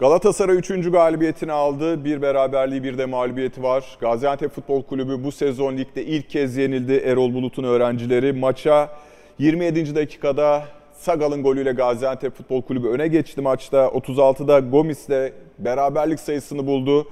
Galatasaray 3. galibiyetini aldı. Bir beraberliği bir de mağlubiyeti var. Gaziantep Futbol Kulübü bu sezon ligde ilk kez yenildi. Erol Bulut'un öğrencileri maça 27. dakikada Sagal'ın golüyle Gaziantep Futbol Kulübü öne geçti maçta. 36'da Gomis'le beraberlik sayısını buldu.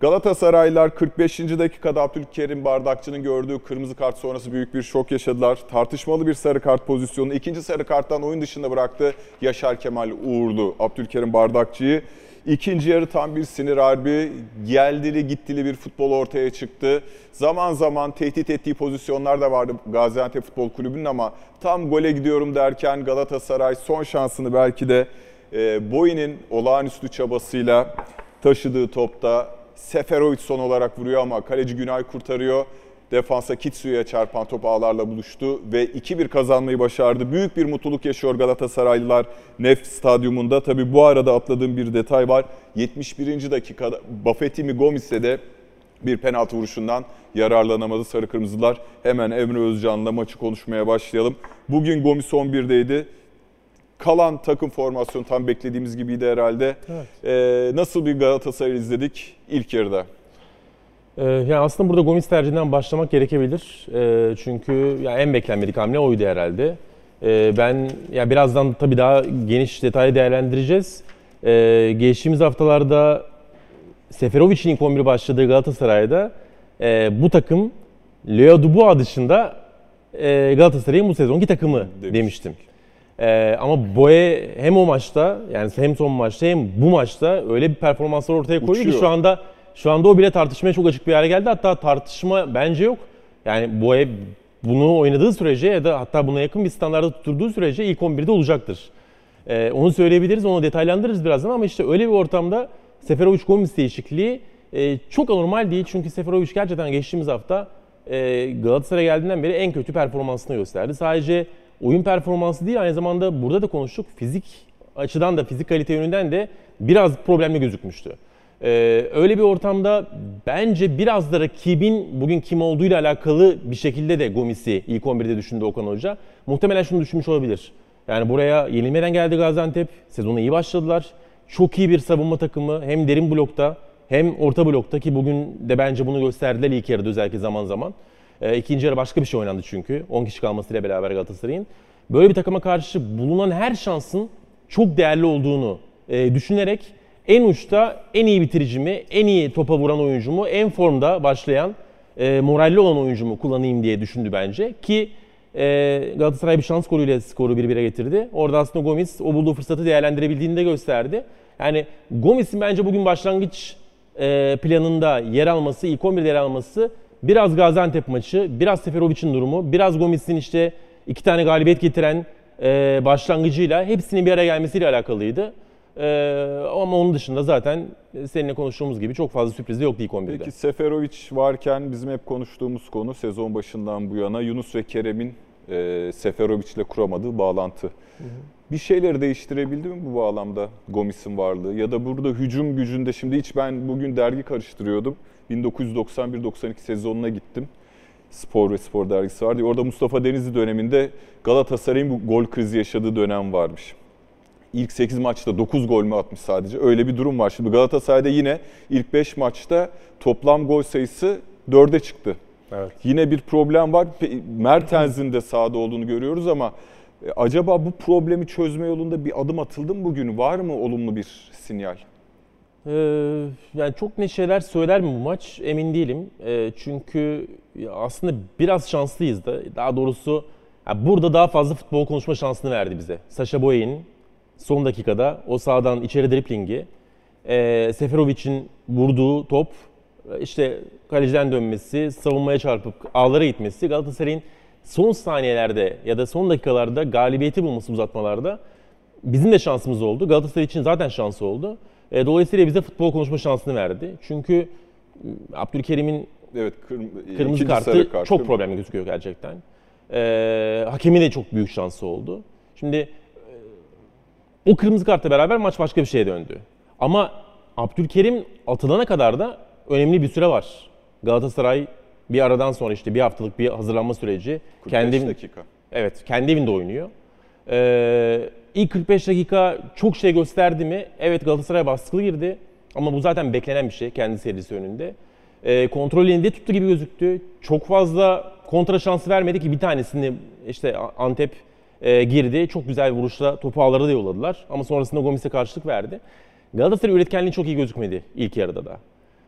Galatasaraylılar 45. dakikada Abdülkerim Bardakçı'nın gördüğü kırmızı kart sonrası büyük bir şok yaşadılar. Tartışmalı bir sarı kart pozisyonu. ikinci sarı karttan oyun dışında bıraktı Yaşar Kemal Uğurlu Abdülkerim Bardakçı'yı. İkinci yarı tam bir sinir harbi, geldili gittili bir futbol ortaya çıktı. Zaman zaman tehdit ettiği pozisyonlar da vardı Gaziantep Futbol Kulübü'nün ama tam gole gidiyorum derken Galatasaray son şansını belki de e, Boy'nin olağanüstü çabasıyla taşıdığı topta Seferovic son olarak vuruyor ama kaleci Günay kurtarıyor. Defansa Kitsu'ya çarpan top ağlarla buluştu ve 2-1 kazanmayı başardı. Büyük bir mutluluk yaşıyor Galatasaraylılar Nef Stadyumunda. Tabi bu arada atladığım bir detay var. 71. dakikada Buffettimi Gomis'e de bir penaltı vuruşundan yararlanamadı Sarı Kırmızılar. Hemen Emre Özcan'la maçı konuşmaya başlayalım. Bugün Gomis 11'deydi kalan takım formasyonu tam beklediğimiz gibiydi herhalde. Evet. Ee, nasıl bir Galatasaray izledik ilk yarıda? Ee, yani aslında burada Gomis tercihinden başlamak gerekebilir. Ee, çünkü yani en beklenmedik hamle oydu herhalde. Ee, ben ya birazdan tabii daha geniş detaylı değerlendireceğiz. Ee, geçtiğimiz haftalarda Seferovic'in ilk 11 başladığı Galatasaray'da e, bu takım Leo Dubois dışında e, Galatasaray'ın bu sezonki takımı Demiştik. demiştim. Ee, ama Boye hem o maçta yani hem son maçta hem bu maçta öyle bir performanslar ortaya koyuyor Uçuyor. ki şu anda şu anda o bile tartışmaya çok açık bir hale geldi. Hatta tartışma bence yok. Yani Boye bunu oynadığı sürece ya da hatta buna yakın bir standarda tutturduğu sürece ilk 11'de olacaktır. Ee, onu söyleyebiliriz, onu detaylandırırız birazdan ama işte öyle bir ortamda Seferovic Gomis değişikliği e, çok anormal değil. Çünkü Seferovic gerçekten geçtiğimiz hafta e, Galatasaray'a geldiğinden beri en kötü performansını gösterdi. Sadece oyun performansı değil aynı zamanda burada da konuştuk fizik açıdan da fizik kalite yönünden de biraz problemli gözükmüştü. Ee, öyle bir ortamda bence biraz da rakibin bugün kim olduğuyla alakalı bir şekilde de Gomis'i ilk 11'de düşündü Okan Hoca. Muhtemelen şunu düşünmüş olabilir. Yani buraya yenilmeden geldi Gaziantep. Sezona iyi başladılar. Çok iyi bir savunma takımı hem derin blokta hem orta blokta ki bugün de bence bunu gösterdiler ilk yarıda özellikle zaman zaman. E, ikinci yarı başka bir şey oynandı çünkü. 10 kişi kalmasıyla beraber Galatasaray'ın. Böyle bir takıma karşı bulunan her şansın çok değerli olduğunu e, düşünerek en uçta en iyi bitiricimi, en iyi topa vuran oyuncumu, en formda başlayan, e, moralli olan oyuncumu kullanayım diye düşündü bence. Ki e, Galatasaray bir şans golüyle skoru 1-1'e getirdi. Orada aslında Gomis o bulduğu fırsatı değerlendirebildiğini de gösterdi. Yani Gomis'in bence bugün başlangıç e, planında yer alması, ilk 11'de yer alması Biraz Gaziantep maçı, biraz Seferovic'in durumu, biraz Gomis'in işte iki tane galibiyet getiren e, başlangıcıyla hepsinin bir araya gelmesiyle alakalıydı. Ee, ama onun dışında zaten seninle konuştuğumuz gibi çok fazla sürpriz de yoktu ilk 11'de. Peki Seferovic varken bizim hep konuştuğumuz konu sezon başından bu yana Yunus ve Kerem'in e, Seferovic ile kuramadığı bağlantı. Hı hı. Bir şeyleri değiştirebildi mi bu bağlamda Gomis'in varlığı? Ya da burada hücum gücünde şimdi hiç ben bugün dergi karıştırıyordum. 1991-92 sezonuna gittim. Spor ve Spor dergisi vardı. Orada Mustafa Denizli döneminde Galatasaray'ın bu gol krizi yaşadığı dönem varmış. İlk 8 maçta 9 gol mü atmış sadece? Öyle bir durum var. Şimdi Galatasaray'da yine ilk 5 maçta toplam gol sayısı 4'e çıktı. Evet. Yine bir problem var. Mertens'in de sahada olduğunu görüyoruz ama e, acaba bu problemi çözme yolunda bir adım atıldı mı bugün? Var mı olumlu bir sinyal? Ee, yani çok ne şeyler söyler mi bu maç emin değilim. Ee, çünkü aslında biraz şanslıyız da. Daha doğrusu yani burada daha fazla futbol konuşma şansını verdi bize. Sasha Boye'nin son dakikada o sağdan içeri driplingi, e, Seferovic'in vurduğu top, işte kaleciden dönmesi, savunmaya çarpıp ağlara gitmesi, Galatasaray'ın son saniyelerde ya da son dakikalarda galibiyeti bulması uzatmalarda bizim de şansımız oldu. Galatasaray için zaten şansı oldu. E, dolayısıyla bize futbol konuşma şansını verdi. Çünkü ıı, Abdülkerim'in evet, kırm- kırmızı kartı kart, çok problemli gözüküyor gerçekten. E, hakemin de çok büyük şansı oldu. Şimdi e, o kırmızı kartla beraber maç başka bir şeye döndü. Ama Abdülkerim atılana kadar da önemli bir süre var. Galatasaray bir aradan sonra işte bir haftalık bir hazırlanma süreci. kendi evin, dakika. Evet, kendi evinde oynuyor. Ee, ilk 45 dakika çok şey gösterdi mi? Evet Galatasaray baskılı girdi. Ama bu zaten beklenen bir şey kendi serisi önünde. E, kontrol elinde tuttu gibi gözüktü. Çok fazla kontra şansı vermedi ki bir tanesini işte Antep e, girdi. Çok güzel bir vuruşla topu ağlara da yolladılar. Ama sonrasında Gomis'e karşılık verdi. Galatasaray üretkenliği çok iyi gözükmedi ilk yarıda da.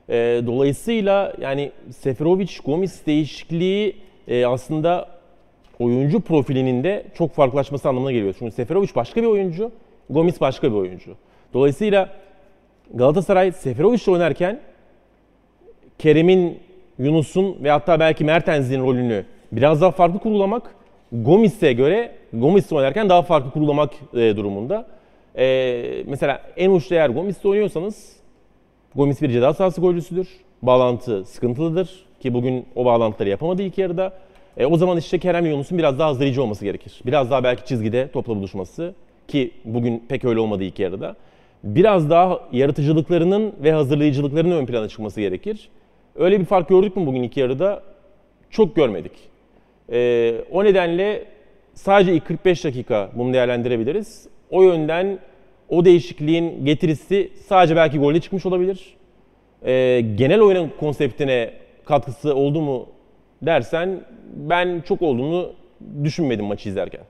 E, dolayısıyla yani Seferovic Gomis değişikliği e, aslında oyuncu profilinin de çok farklılaşması anlamına geliyor. Çünkü Seferovic başka bir oyuncu, Gomis başka bir oyuncu. Dolayısıyla Galatasaray Seferovic oynarken Kerem'in, Yunus'un ve hatta belki Mertens'in rolünü biraz daha farklı kurulamak, Gomis'e göre Gomis'le oynarken daha farklı kurulamak e, durumunda. E, mesela en uçta eğer Gomis'le oynuyorsanız Gomis bir ceza sahası golcüsüdür. Bağlantı sıkıntılıdır ki bugün o bağlantıları yapamadı ilk yarıda. E, o zaman işte Kerem Yunus'un biraz daha hızlayıcı olması gerekir. Biraz daha belki çizgide topla buluşması ki bugün pek öyle olmadı ilk yarıda. Biraz daha yaratıcılıklarının ve hazırlayıcılıklarının ön plana çıkması gerekir. Öyle bir fark gördük mü bugün ilk yarıda? Çok görmedik. E, o nedenle sadece ilk 45 dakika bunu değerlendirebiliriz. O yönden o değişikliğin getirisi sadece belki golde çıkmış olabilir. E, genel oyunun konseptine katkısı oldu mu dersen ben çok olduğunu düşünmedim maçı izlerken.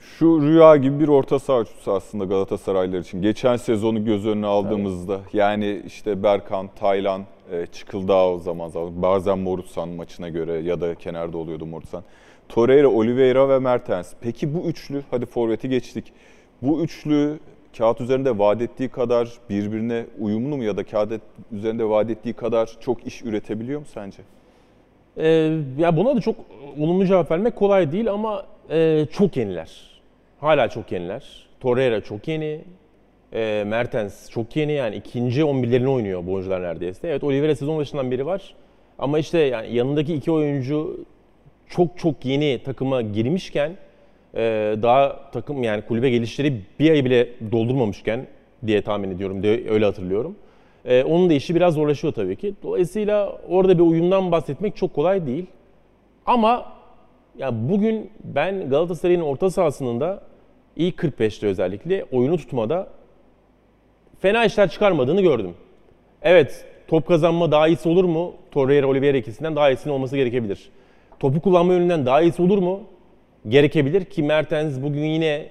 Şu rüya gibi bir orta saha üçlüsü aslında Galatasaraylar için. Geçen sezonu göz önüne aldığımızda yani işte Berkan, Taylan, e, Çıkıldağ zaman zaman bazen Morutsan maçına göre ya da kenarda oluyordu Morutsan. Torreira, Oliveira ve Mertens. Peki bu üçlü, hadi forveti geçtik. Bu üçlü kağıt üzerinde vaat ettiği kadar birbirine uyumlu mu ya da kağıt üzerinde vaat ettiği kadar çok iş üretebiliyor mu sence? Ee, ya buna da çok olumlu cevap vermek kolay değil ama e, çok yeniler. Hala çok yeniler. Torreira çok yeni. E, Mertens çok yeni yani ikinci 11'lerini oynuyor bu oyuncular neredeyse. Evet Oliveira sezon başından beri var. Ama işte yani yanındaki iki oyuncu çok çok yeni takıma girmişken e, daha takım yani kulübe gelişleri bir ay bile doldurmamışken diye tahmin ediyorum. De, öyle hatırlıyorum. E, onun da işi biraz zorlaşıyor tabii ki. Dolayısıyla orada bir uyumdan bahsetmek çok kolay değil. Ama ya bugün ben Galatasaray'ın orta sahasının da ilk 45'te özellikle oyunu tutmada fena işler çıkarmadığını gördüm. Evet top kazanma daha iyisi olur mu? Torreira, Oliveira ikisinden daha iyisinin olması gerekebilir. Topu kullanma yönünden daha iyisi olur mu? Gerekebilir ki Mertens bugün yine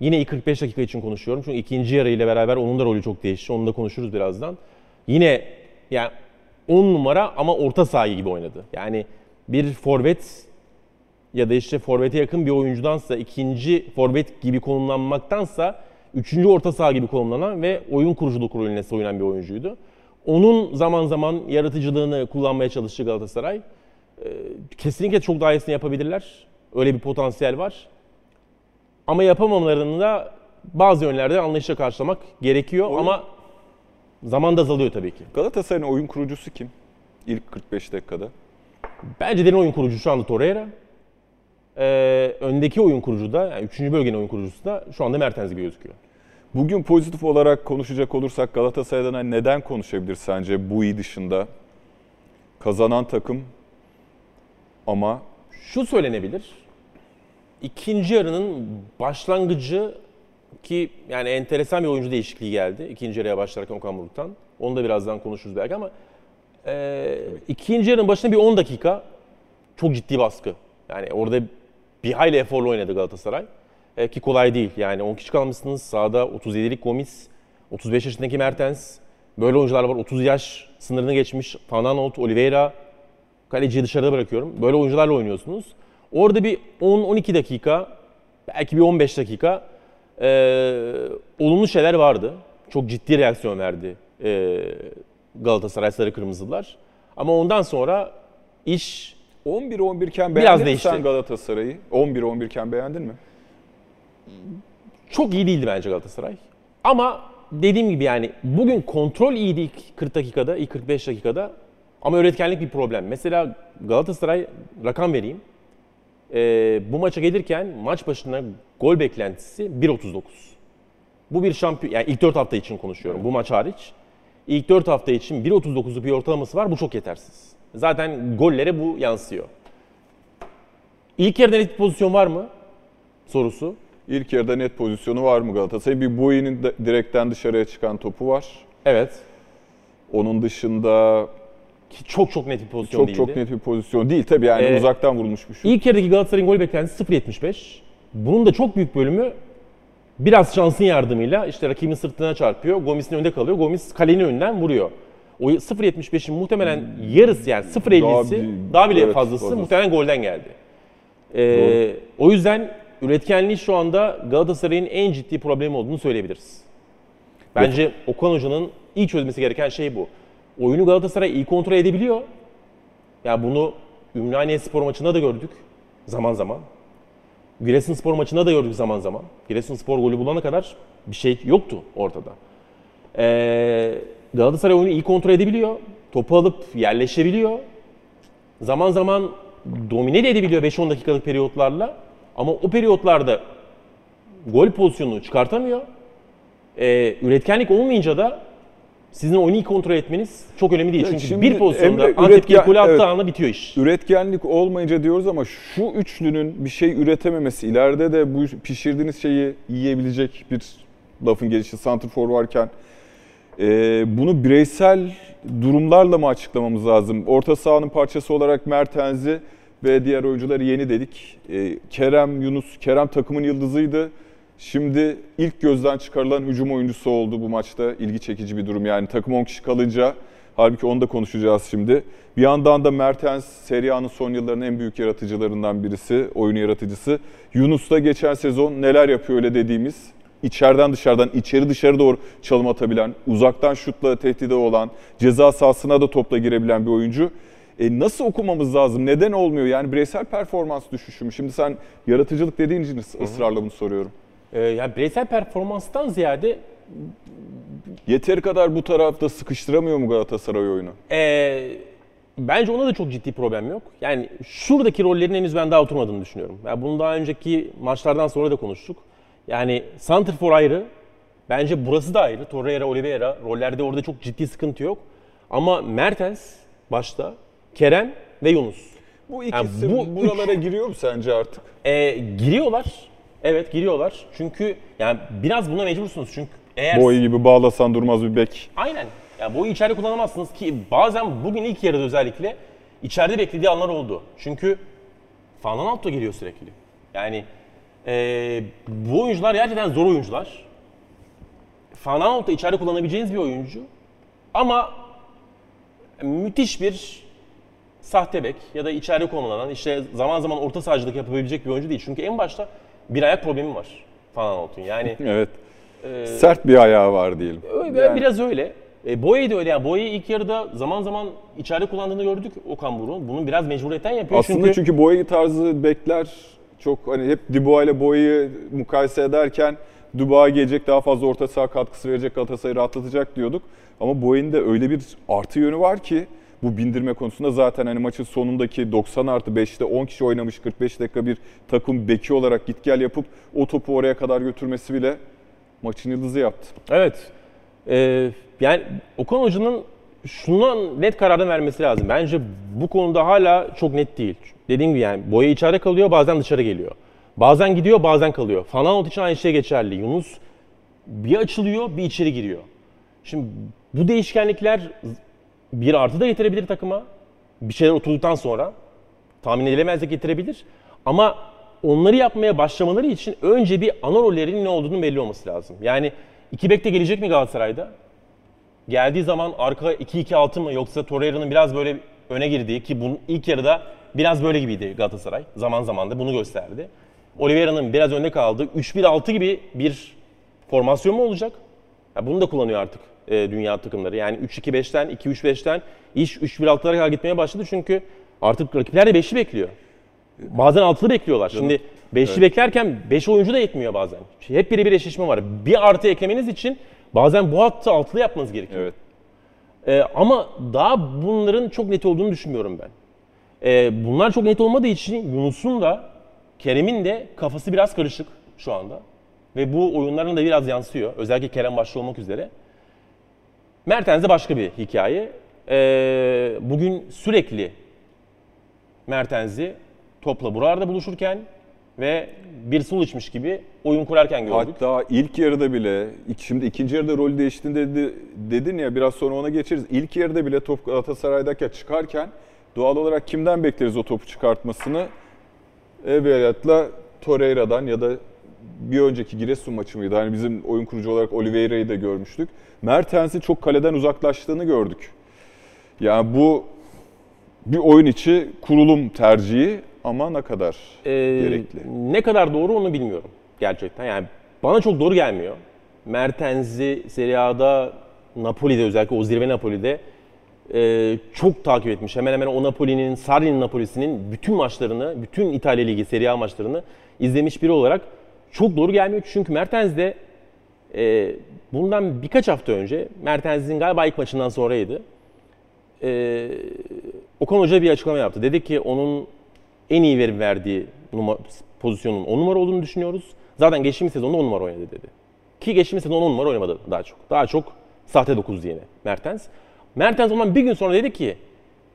Yine ilk 45 dakika için konuşuyorum. Çünkü ikinci yarı ile beraber onun da rolü çok değişti. Onu da konuşuruz birazdan. Yine yani 10 numara ama orta sahayı gibi oynadı. Yani bir forvet ya da işte forvete yakın bir oyuncudansa ikinci forvet gibi konumlanmaktansa üçüncü orta saha gibi konumlanan ve oyun kuruculuk rolüne soyunan bir oyuncuydu. Onun zaman zaman yaratıcılığını kullanmaya çalıştı Galatasaray. Kesinlikle çok daha iyisini yapabilirler. Öyle bir potansiyel var. Ama yapamamalarını da bazı yönlerde anlayışla karşılamak gerekiyor Oyun- ama zaman da azalıyor tabii ki. Galatasaray'ın oyun kurucusu kim? İlk 45 dakikada. Bence derin oyun kurucusu şu anda Torreira. Ee, öndeki oyun kurucu da, yani 3. bölgenin oyun kurucusu da şu anda Mertens gibi gözüküyor. Bugün pozitif olarak konuşacak olursak Galatasaray'dan hani neden konuşabilir sence bu iyi dışında? Kazanan takım ama Şu söylenebilir. İkinci yarının başlangıcı ki yani enteresan bir oyuncu değişikliği geldi. İkinci yarıya başlarken Okan Buruk'tan. Onu da birazdan konuşuruz belki ama e, ikinci yarının başında bir 10 dakika çok ciddi baskı. Yani orada bir hayli eforlu oynadı Galatasaray. E, ki kolay değil. Yani 10 kişi kalmışsınız. Sahada 37'lik Gomis, 35 yaşındaki Mertens. Böyle oyuncular var. 30 yaş sınırını geçmiş. Fananot, Oliveira. Kaleciyi dışarıda bırakıyorum. Böyle oyuncularla oynuyorsunuz. Orada bir 10-12 dakika, belki bir 15 dakika e, olumlu şeyler vardı. Çok ciddi reaksiyon verdi e, Galatasaray Sarı Kırmızılar. Ama ondan sonra iş 11-11 iken Biraz beğendin mi değişti. sen Galatasaray'ı? 11-11 iken beğendin mi? çok iyi değildi bence Galatasaray. Ama dediğim gibi yani bugün kontrol iyiydi ilk 40 dakikada, ilk 45 dakikada. Ama üretkenlik bir problem. Mesela Galatasaray rakam vereyim. Ee, bu maça gelirken maç başına gol beklentisi 1.39. Bu bir şampiyon, yani ilk 4 hafta için konuşuyorum bu maç hariç. İlk 4 hafta için 1.39'luk bir ortalaması var. Bu çok yetersiz. Zaten gollere bu yansıyor. İlk yarıda net pozisyon var mı? Sorusu. İlk yarıda net pozisyonu var mı Galatasaray? Bir Boye'nin direkten dışarıya çıkan topu var. Evet. Onun dışında Ki çok çok net bir pozisyon çok değildi. çok net bir pozisyon değil. Tabii yani Ee, uzaktan vurulmuş bir şut. İlk yarıdaki Galatasaray'ın gol beklentisi 0.75. Bunun da çok büyük bölümü biraz şansın yardımıyla işte rakibin sırtına çarpıyor. Gomis'in önünde kalıyor. Gomis kalenin önünden vuruyor. O 0.75'in muhtemelen yarısı yani 0.50'si bir- daha, bile evet, fazlası fazlası. muhtemelen golden geldi. Ee, o yüzden üretkenliği şu anda Galatasaray'ın en ciddi problemi olduğunu söyleyebiliriz. Bence Okan Hoca'nın ilk çözmesi gereken şey bu. Oyunu Galatasaray iyi kontrol edebiliyor. Ya bunu Ümraniye Spor maçında da gördük zaman zaman. Giresunspor maçında da gördük zaman zaman. Giresunspor golü bulana kadar bir şey yoktu ortada. Ee, Galatasaray oyunu iyi kontrol edebiliyor. Topu alıp yerleşebiliyor. Zaman zaman domine de edebiliyor 5-10 dakikalık periyotlarla. Ama o periyotlarda gol pozisyonunu çıkartamıyor. Ee, üretkenlik olmayınca da sizin oyunu iyi kontrol etmeniz çok önemli değil. Ya Çünkü şimdi bir pozisyonda Emre, Antep üretken- golü attığı evet. anda bitiyor iş. Üretkenlik olmayınca diyoruz ama şu üçlünün bir şey üretememesi, ileride de bu pişirdiğiniz şeyi yiyebilecek bir lafın gelişi santrfor varken e, bunu bireysel durumlarla mı açıklamamız lazım? Orta sahanın parçası olarak Mertens'i ve diğer oyuncuları yeni dedik. E, Kerem, Yunus, Kerem takımın yıldızıydı. Şimdi ilk gözden çıkarılan hücum oyuncusu oldu bu maçta. İlgi çekici bir durum yani takım 10 kişi kalınca halbuki onu da konuşacağız şimdi. Bir yandan da Mertens Serie A'nın son yılların en büyük yaratıcılarından birisi, oyunu yaratıcısı. Yunus da geçen sezon neler yapıyor öyle dediğimiz içeriden dışarıdan, içeri dışarı doğru çalım atabilen, uzaktan şutla tehdide olan, ceza sahasına da topla girebilen bir oyuncu. E nasıl okumamız lazım? Neden olmuyor? Yani bireysel performans düşüşü mü? Şimdi sen yaratıcılık dediğin için ısrarla bunu soruyorum. Ee, yani bireysel performanstan ziyade Yeteri kadar bu tarafta sıkıştıramıyor mu Galatasaray oyunu? Ee, bence ona da çok ciddi problem yok. Yani şuradaki rollerin henüz ben daha oturmadığını düşünüyorum. Yani bunu daha önceki maçlardan sonra da konuştuk. Yani Santrfor ayrı. Bence burası da ayrı. Torreira, Oliveira rollerde orada çok ciddi sıkıntı yok. Ama Mertens başta, Kerem ve Yunus. Bu Yani ikisi bu buralara giriyor mu sence artık? Ee, giriyorlar. Evet giriyorlar. Çünkü yani biraz buna mecbursunuz. Çünkü eğer Boy gibi bağlasan durmaz bir bek. Aynen. Ya boyu içeride kullanamazsınız ki bazen bugün ilk yarıda özellikle içeride beklediği anlar oldu. Çünkü Van Aanholt geliyor sürekli. Yani eee, bu oyuncular gerçekten zor oyuncular. Van Aanholt da içeride kullanabileceğiniz bir oyuncu. Ama müthiş bir sahte bek ya da içeride konumlanan işte zaman zaman orta sahacılık yapabilecek bir oyuncu değil. Çünkü en başta bir ayak problemi var Van Aanholt'un. Yani Evet. Sert bir ayağı var diyelim. Öyle, Yani- Biraz öyle. E, Boye'yi de öyle. Yani Boye'yi ilk yarıda zaman zaman içeride kullandığını gördük Okan Buruk'un. Bunu biraz mecburiyetten yapıyor. Aslında çünkü, çünkü, boy bekler çok hani hep Dubois ile boyu mukayese ederken Dubois gelecek daha fazla orta saha katkısı verecek Galatasaray'ı rahatlatacak diyorduk. Ama Boy'un de öyle bir artı yönü var ki bu bindirme konusunda zaten hani maçın sonundaki 90 artı 5'te 10 kişi oynamış 45 dakika bir takım beki olarak git gel yapıp o topu oraya kadar götürmesi bile maçın yıldızı yaptı. Evet. E, yani Okan Hoca'nın şuna net kararını vermesi lazım. Bence bu konuda hala çok net değil. Dediğim gibi yani Boye içeride kalıyor bazen dışarı geliyor. Bazen gidiyor bazen kalıyor. Van Aanholt için aynı şey geçerli. Yunus bir açılıyor bir içeri giriyor. Şimdi bu değişkenlikler bir artı da getirebilir takıma. Bir şeyler oturduktan sonra tahmin edilemezlik getirebilir. Ama onları yapmaya başlamaları için önce bir ana rollerinin ne olduğunu belli olması lazım. Yani iki bek de gelecek mi Galatasaray'da? Geldiği zaman arka 2-2-6 mı yoksa Torreira'nın biraz böyle öne girdiği ki bunun ilk yarıda biraz böyle gibiydi Galatasaray. Zaman zaman da bunu gösterdi. Oliveira'nın biraz önde kaldığı 3-1-6 gibi bir formasyon mu olacak? Ya bunu da kullanıyor artık e, dünya takımları. Yani 3-2-5'ten, 2-3-5'ten iş 3-1-6'lara kadar gitmeye başladı çünkü artık rakipler de 5'li bekliyor. Bazen 6'lı bekliyorlar. Şimdi 5'li beklerken 5 oyuncu da yetmiyor bazen. Hep birebir eşleşme var. Bir artı eklemeniz için bazen bu hattı 6'lı yapmanız gerekiyor. Evet. Ee, ama daha bunların çok net olduğunu düşünmüyorum ben. Ee, bunlar çok net olmadığı için Yunus'un da Kerem'in de kafası biraz karışık şu anda. Ve bu oyunların da biraz yansıyor. Özellikle Kerem başta olmak üzere. Mertens de başka bir hikaye. Ee, bugün sürekli Mertens'i topla buralarda buluşurken ve bir sul içmiş gibi oyun kurarken gördük. Hatta ilk yarıda bile, şimdi ikinci yarıda rol değiştiğinde dedi, dedin ya biraz sonra ona geçeriz. İlk yarıda bile top Galatasaray'daki çıkarken doğal olarak kimden bekleriz o topu çıkartmasını? Evvelatla Torreira'dan ya da bir önceki Giresun maçı mıydı? Hani bizim oyun kurucu olarak Oliveira'yı da görmüştük. Mertens'in çok kaleden uzaklaştığını gördük. Yani bu bir oyun içi kurulum tercihi ama ne kadar Ee, gerekli? Ne kadar doğru onu bilmiyorum gerçekten. Yani bana çok doğru gelmiyor. Mertens'i Serie A'da Napoli'de özellikle o zirve Napoli'de e, çok takip etmiş. Hemen hemen o Napoli'nin, Sarri'nin Napoli'sinin bütün maçlarını, bütün İtalya Ligi Serie A maçlarını izlemiş biri olarak çok doğru gelmiyor. Çünkü Mertens de e, bundan birkaç hafta önce, Mertens'in galiba ilk maçından sonraydı. E, Okan Hoca bir açıklama yaptı. Dedi ki onun en iyi verim verdiği numara, pozisyonun 10 numara olduğunu düşünüyoruz. Zaten geçtiğimiz sezonda 10 numara oynadı dedi. Ki geçtiğimiz sezon 10 numara oynamadı daha çok. Daha çok sahte 9 yine Mertens. Mertens ondan bir gün sonra dedi ki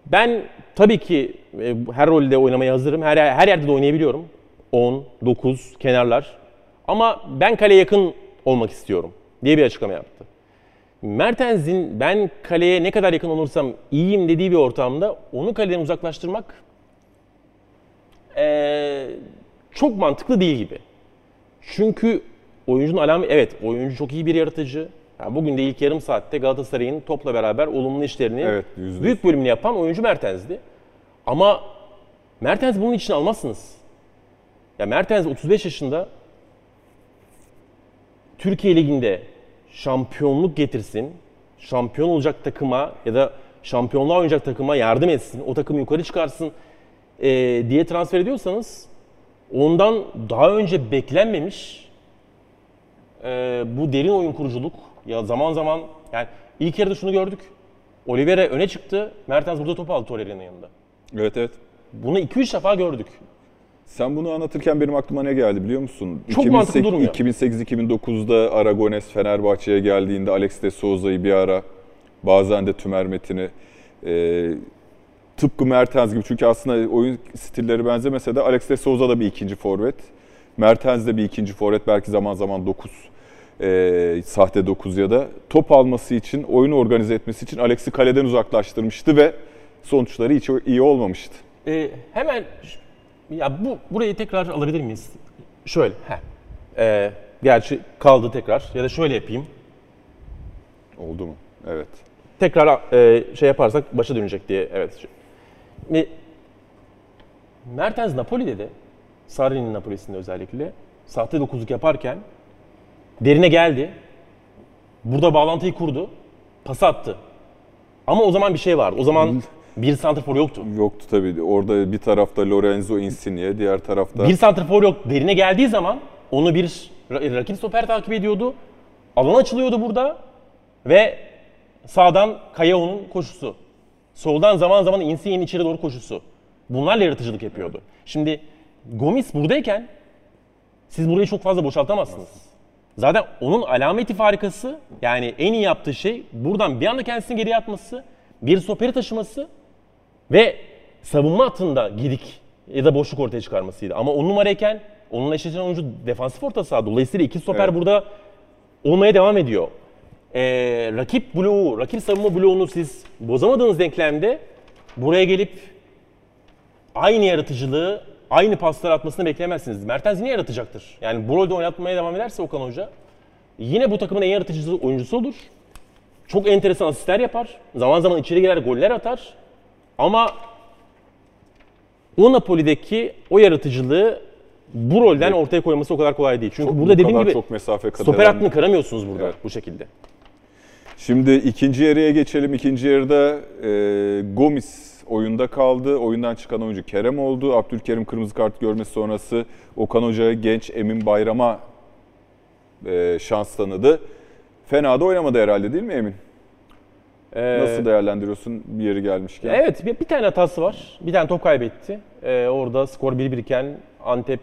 ben tabii ki e, her rolde oynamaya hazırım. Her, her yerde de oynayabiliyorum. 10, 9, kenarlar. Ama ben kaleye yakın olmak istiyorum diye bir açıklama yaptı. Mertens'in ben kaleye ne kadar yakın olursam iyiyim dediği bir ortamda onu kaleden uzaklaştırmak eee, çok mantıklı değil gibi. Çünkü oyuncunun alamı evet oyuncu çok iyi bir yaratıcı. Yani bugün de ilk yarım saatte Galatasaray'ın topla beraber olumlu işlerini Evet, büyük bölümünü yapan oyuncu Mertens'di. Ama Mertens bunun için almazsınız. Ya Mertens 35 yaşında Türkiye Ligi'nde şampiyonluk getirsin, şampiyon olacak takıma ya da şampiyonluğa oynayacak takıma yardım etsin, o takımı yukarı çıkarsın e, diye transfer ediyorsanız ondan daha önce beklenmemiş e, bu derin oyun kuruculuk ya zaman zaman yani ilk yarıda şunu gördük. Oliveira öne çıktı. Mertens burada topu aldı Torreira'nın yanında. Evet evet. Bunu 2-3 defa gördük. Sen bunu anlatırken benim aklıma ne geldi biliyor musun? Çok mantıklı durmuyor. 2008-2009'da Aragones Fenerbahçe'ye geldiğinde Alex de Souza'yı bir ara bazen de Tümer Metin'i e, tıpkı Mertens gibi çünkü aslında oyun stilleri benzemese de Alex de Souza da bir ikinci forvet. Mertens de bir ikinci forvet belki zaman zaman 9 e, sahte 9 ya da top alması için, oyunu organize etmesi için Alex'i kaleden uzaklaştırmıştı ve sonuçları hiç iyi olmamıştı. Ee, hemen ya bu burayı tekrar alabilir miyiz? Şöyle. Heh. Ee, gerçi kaldı tekrar. Ya da şöyle yapayım. Oldu mu? Evet. Tekrar e, şey yaparsak başa dönecek diye. Evet. Ve Mertens Napoli'de de Sarri'nin Napoli'sinde özellikle sahte dokuzluk yaparken derine geldi. Burada bağlantıyı kurdu. Pas attı. Ama o zaman bir şey vardı. O zaman bir santrfor yoktu. Yoktu tabii. Orada bir tarafta Lorenzo Insigne, diğer tarafta Bir santrfor yok. Derine geldiği zaman onu bir ra- rakip stoper takip ediyordu. Alan açılıyordu burada ve sağdan Kayao'nun koşusu. Soldan zaman zaman Insigne'nin içeri doğru koşusu. Bunlarla yaratıcılık yapıyordu. Şimdi Gomis buradayken siz burayı çok fazla boşaltamazsınız. Zaten onun alameti farikası yani en iyi yaptığı şey buradan bir anda kendisini geriye atması, bir stoperi taşıması ve savunma hattında gidik ya da boşluk ortaya çıkarmasıydı. Ama on numarayken onunla eşleşen oyuncu defansif orta saha. Dolayısıyla iki stoper Evet. burada olmaya devam ediyor. Ee, rakip bloğu, rakip savunma bloğunu siz bozamadığınız denklemde buraya gelip aynı yaratıcılığı, aynı paslar atmasını bekleyemezsiniz. Mertens yine yaratacaktır. Yani bu rolde oynatmaya devam ederse Okan Hoca yine bu takımın en yaratıcı oyuncusu olur. Çok enteresan asistler yapar. Zaman zaman içeri girer goller atar. Ama o Napoli'deki o yaratıcılığı bu rolden Evet. ortaya koyması o kadar kolay değil. Çünkü Çok- burada bu dediğim gibi çok mesafe kat stoper hattını kıramıyorsunuz burada Evet. bu şekilde. Şimdi ikinci yarıya geçelim. İkinci yarıda e, Gomis oyunda kaldı. Oyundan çıkan oyuncu Kerem oldu. Abdülkerim kırmızı kart görmesi sonrası Okan Hoca genç Emin Bayram'a e, şans tanıdı. Fena da oynamadı herhalde değil mi Emin? Ee, Nasıl değerlendiriyorsun bir yeri gelmişken? Evet bir, bir tane hatası var. Bir tane top kaybetti. Ee, orada skor 1-1 iken Antep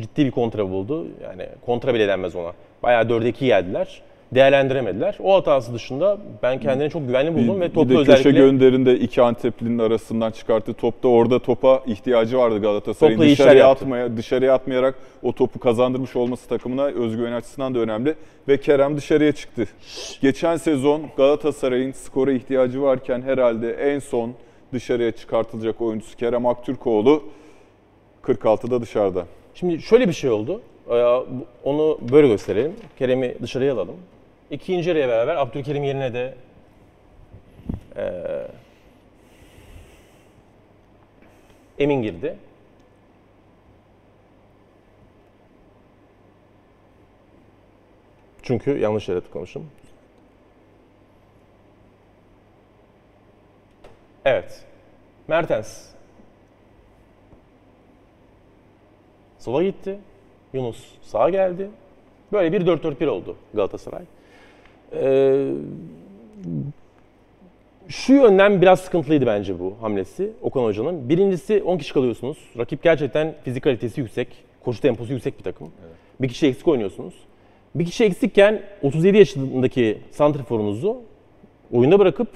ciddi bir kontra buldu. Yani kontra bile denmez ona. Bayağı 4'e 2 geldiler. Değerlendiremediler. O hatası dışında ben kendini çok güvenli buldum ve bir toplu de köşe özellikle gönderinde iki Anteplinin arasından çıkarttı topta orada topa ihtiyacı vardı Galatasaray'ın. Topla Dışarıya atmaya, dışarıya atmayarak o topu kazandırmış olması takımına özgüven açısından da önemli ve Kerem dışarıya çıktı. Geçen sezon Galatasaray'ın skora ihtiyacı varken herhalde en son dışarıya çıkartılacak oyuncusu Kerem Aktürkoğlu 46'da dışarıda. Şimdi şöyle bir şey oldu. Ee, Onu böyle gösterelim. Kerem'i dışarıya alalım. İkinci yarıya beraber Abdülkerim yerine de eee, Emin girdi. Çünkü yanlış yere tıklamışım. Evet. Mertens sola gitti. Yunus sağa geldi. Böyle bir 4-4-1 oldu Galatasaray. Ee, şu yönden biraz sıkıntılıydı bence bu hamlesi Okan Hoca'nın. Birincisi 10 kişi kalıyorsunuz. Rakip gerçekten fizik kalitesi yüksek. Koşu temposu yüksek bir takım. Bir kişi eksik oynuyorsunuz. Bir kişi eksikken 37 yaşındaki santriforunuzu oyunda bırakıp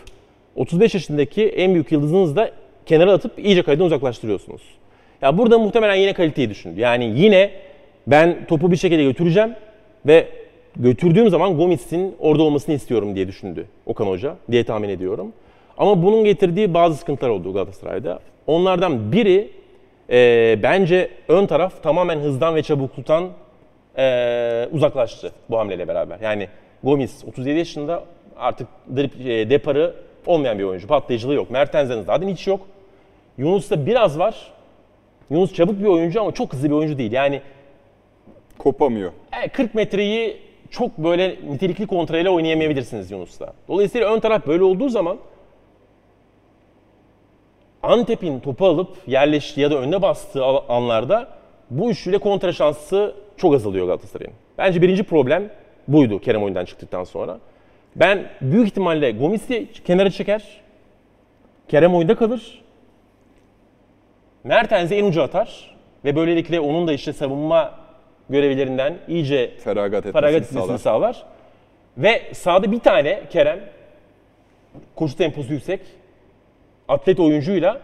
35 yaşındaki en büyük yıldızınızı da kenara atıp iyice kaydan uzaklaştırıyorsunuz. Ya burada muhtemelen yine kaliteyi düşündü. Yani yine ben topu bir şekilde götüreceğim ve götürdüğüm zaman Gomis'in orada olmasını istiyorum diye düşündü Okan Hoca diye tahmin ediyorum. Ama bunun getirdiği bazı sıkıntılar oldu Galatasaray'da. Onlardan biri e, bence ön taraf tamamen hızdan ve çabukluktan e, uzaklaştı bu hamleyle beraber. Yani Gomis 37 yaşında artık drip, e, deparı olmayan bir oyuncu. Patlayıcılığı yok. Mertens'den zaten hiç yok. Yunus'ta biraz var. Yunus çabuk bir oyuncu ama çok hızlı bir oyuncu değil. Yani Kopamıyor. e, 40 metreyi çok böyle nitelikli kontrayla oynayamayabilirsiniz Yunus'la. Dolayısıyla ön taraf böyle olduğu zaman Antep'in topu alıp yerleştiği ya da önüne bastığı anlarda bu üçlüyle kontra şansı çok azalıyor Galatasaray'ın. Bence birinci problem buydu Kerem oyundan çıktıktan sonra. Ben büyük ihtimalle Gomis'i kenara çeker. Kerem oyunda kalır. Mertens'i en uca atar. Ve böylelikle onun da işte savunma görevlerinden iyice Feragat etmesini feragat sağlar. etmesini sağlar. Ve sağda bir tane Kerem koşu temposu yüksek atlet oyuncuyla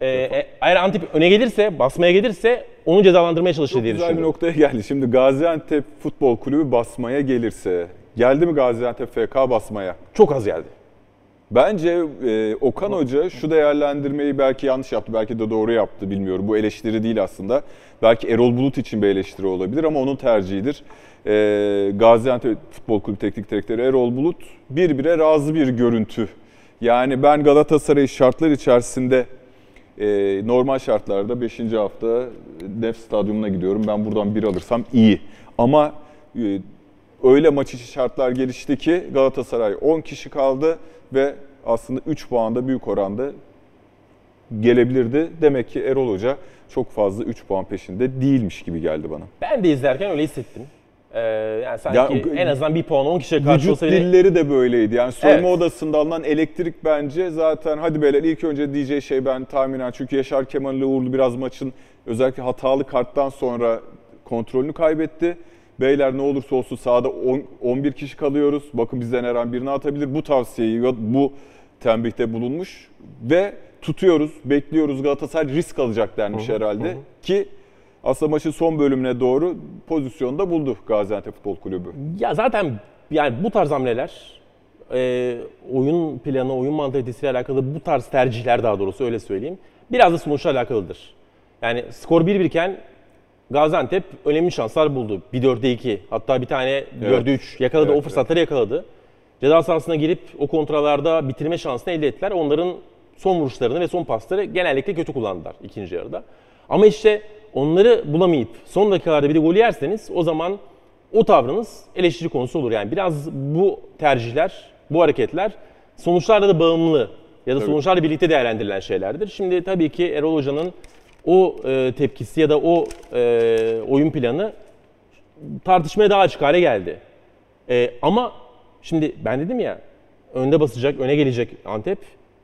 e, e, eğer Antep öne gelirse, basmaya gelirse onu cezalandırmaya çalışır Çok diye güzel bir noktaya geldi. Şimdi Gaziantep Futbol Kulübü basmaya gelirse, geldi mi Gaziantep FK basmaya? Çok az geldi. Bence e, Okan Hoca şu değerlendirmeyi belki yanlış yaptı, belki de doğru yaptı bilmiyorum. Bu eleştiri değil aslında. Belki Erol Bulut için bir eleştiri olabilir ama onun tercihidir. E, Gaziantep Futbol Kulübü Teknik Direktörü Erol Bulut birbire razı bir görüntü. Yani ben Galatasaray şartlar içerisinde e, normal şartlarda 5. hafta Nef Stadyumuna gidiyorum. Ben buradan bir alırsam iyi. Ama e, öyle maç içi şartlar gelişti ki Galatasaray 10 kişi kaldı ve aslında 3 puanda büyük oranda gelebilirdi. Demek ki Erol Hoca çok fazla 3 puan peşinde değilmiş gibi geldi bana. Ben de izlerken öyle hissettim. Ee, yani sanki Ya, en azından bir puan 10 kişiye karşı Vücut olsa bile dilleri de böyleydi. Yani soyunma Evet. odasında alınan elektrik bence zaten hadi beyler ilk önce diyeceği şey ben tahminen çünkü Yaşar Kemal ile Uğurlu biraz maçın özellikle hatalı karttan sonra kontrolünü kaybetti. Beyler ne olursa olsun sahada 10 11 kişi kalıyoruz. Bakın bizden her an birini atabilir. Bu tavsiyeyi bu tembihte bulunmuş ve tutuyoruz, bekliyoruz. Galatasaray risk alacak denmiş herhalde ki aslında maçın son bölümüne doğru pozisyonda buldu Gaziantep Futbol Kulübü. Ya zaten yani bu tarz hamleler e, oyun planı, oyun mantalitesiyle alakalı bu tarz tercihler daha doğrusu öyle söyleyeyim. Biraz da sonuçla alakalıdır. Yani skor 1-1 iken Gaziantep önemli şanslar buldu. Bir 4'e 2 hatta bir tane 4'e 3 yakaladı. Evet, o fırsatları yakaladı. Ceza sahasına girip o kontralarda bitirme şansını elde ettiler. Onların son vuruşlarını ve son pasları genellikle kötü kullandılar ikinci yarıda. Ama işte onları bulamayıp son dakikalarda bir de gol yerseniz o zaman o tavrınız eleştiri konusu olur. Yani biraz bu tercihler, bu hareketler sonuçlarla da bağımlı ya da Tabii. sonuçlarla birlikte değerlendirilen şeylerdir. Şimdi tabii ki Erol Hoca'nın o e, tepkisi ya da o e, oyun planı tartışmaya daha açık hale geldi. E, ama şimdi ben dedim ya önde basacak, öne gelecek Antep.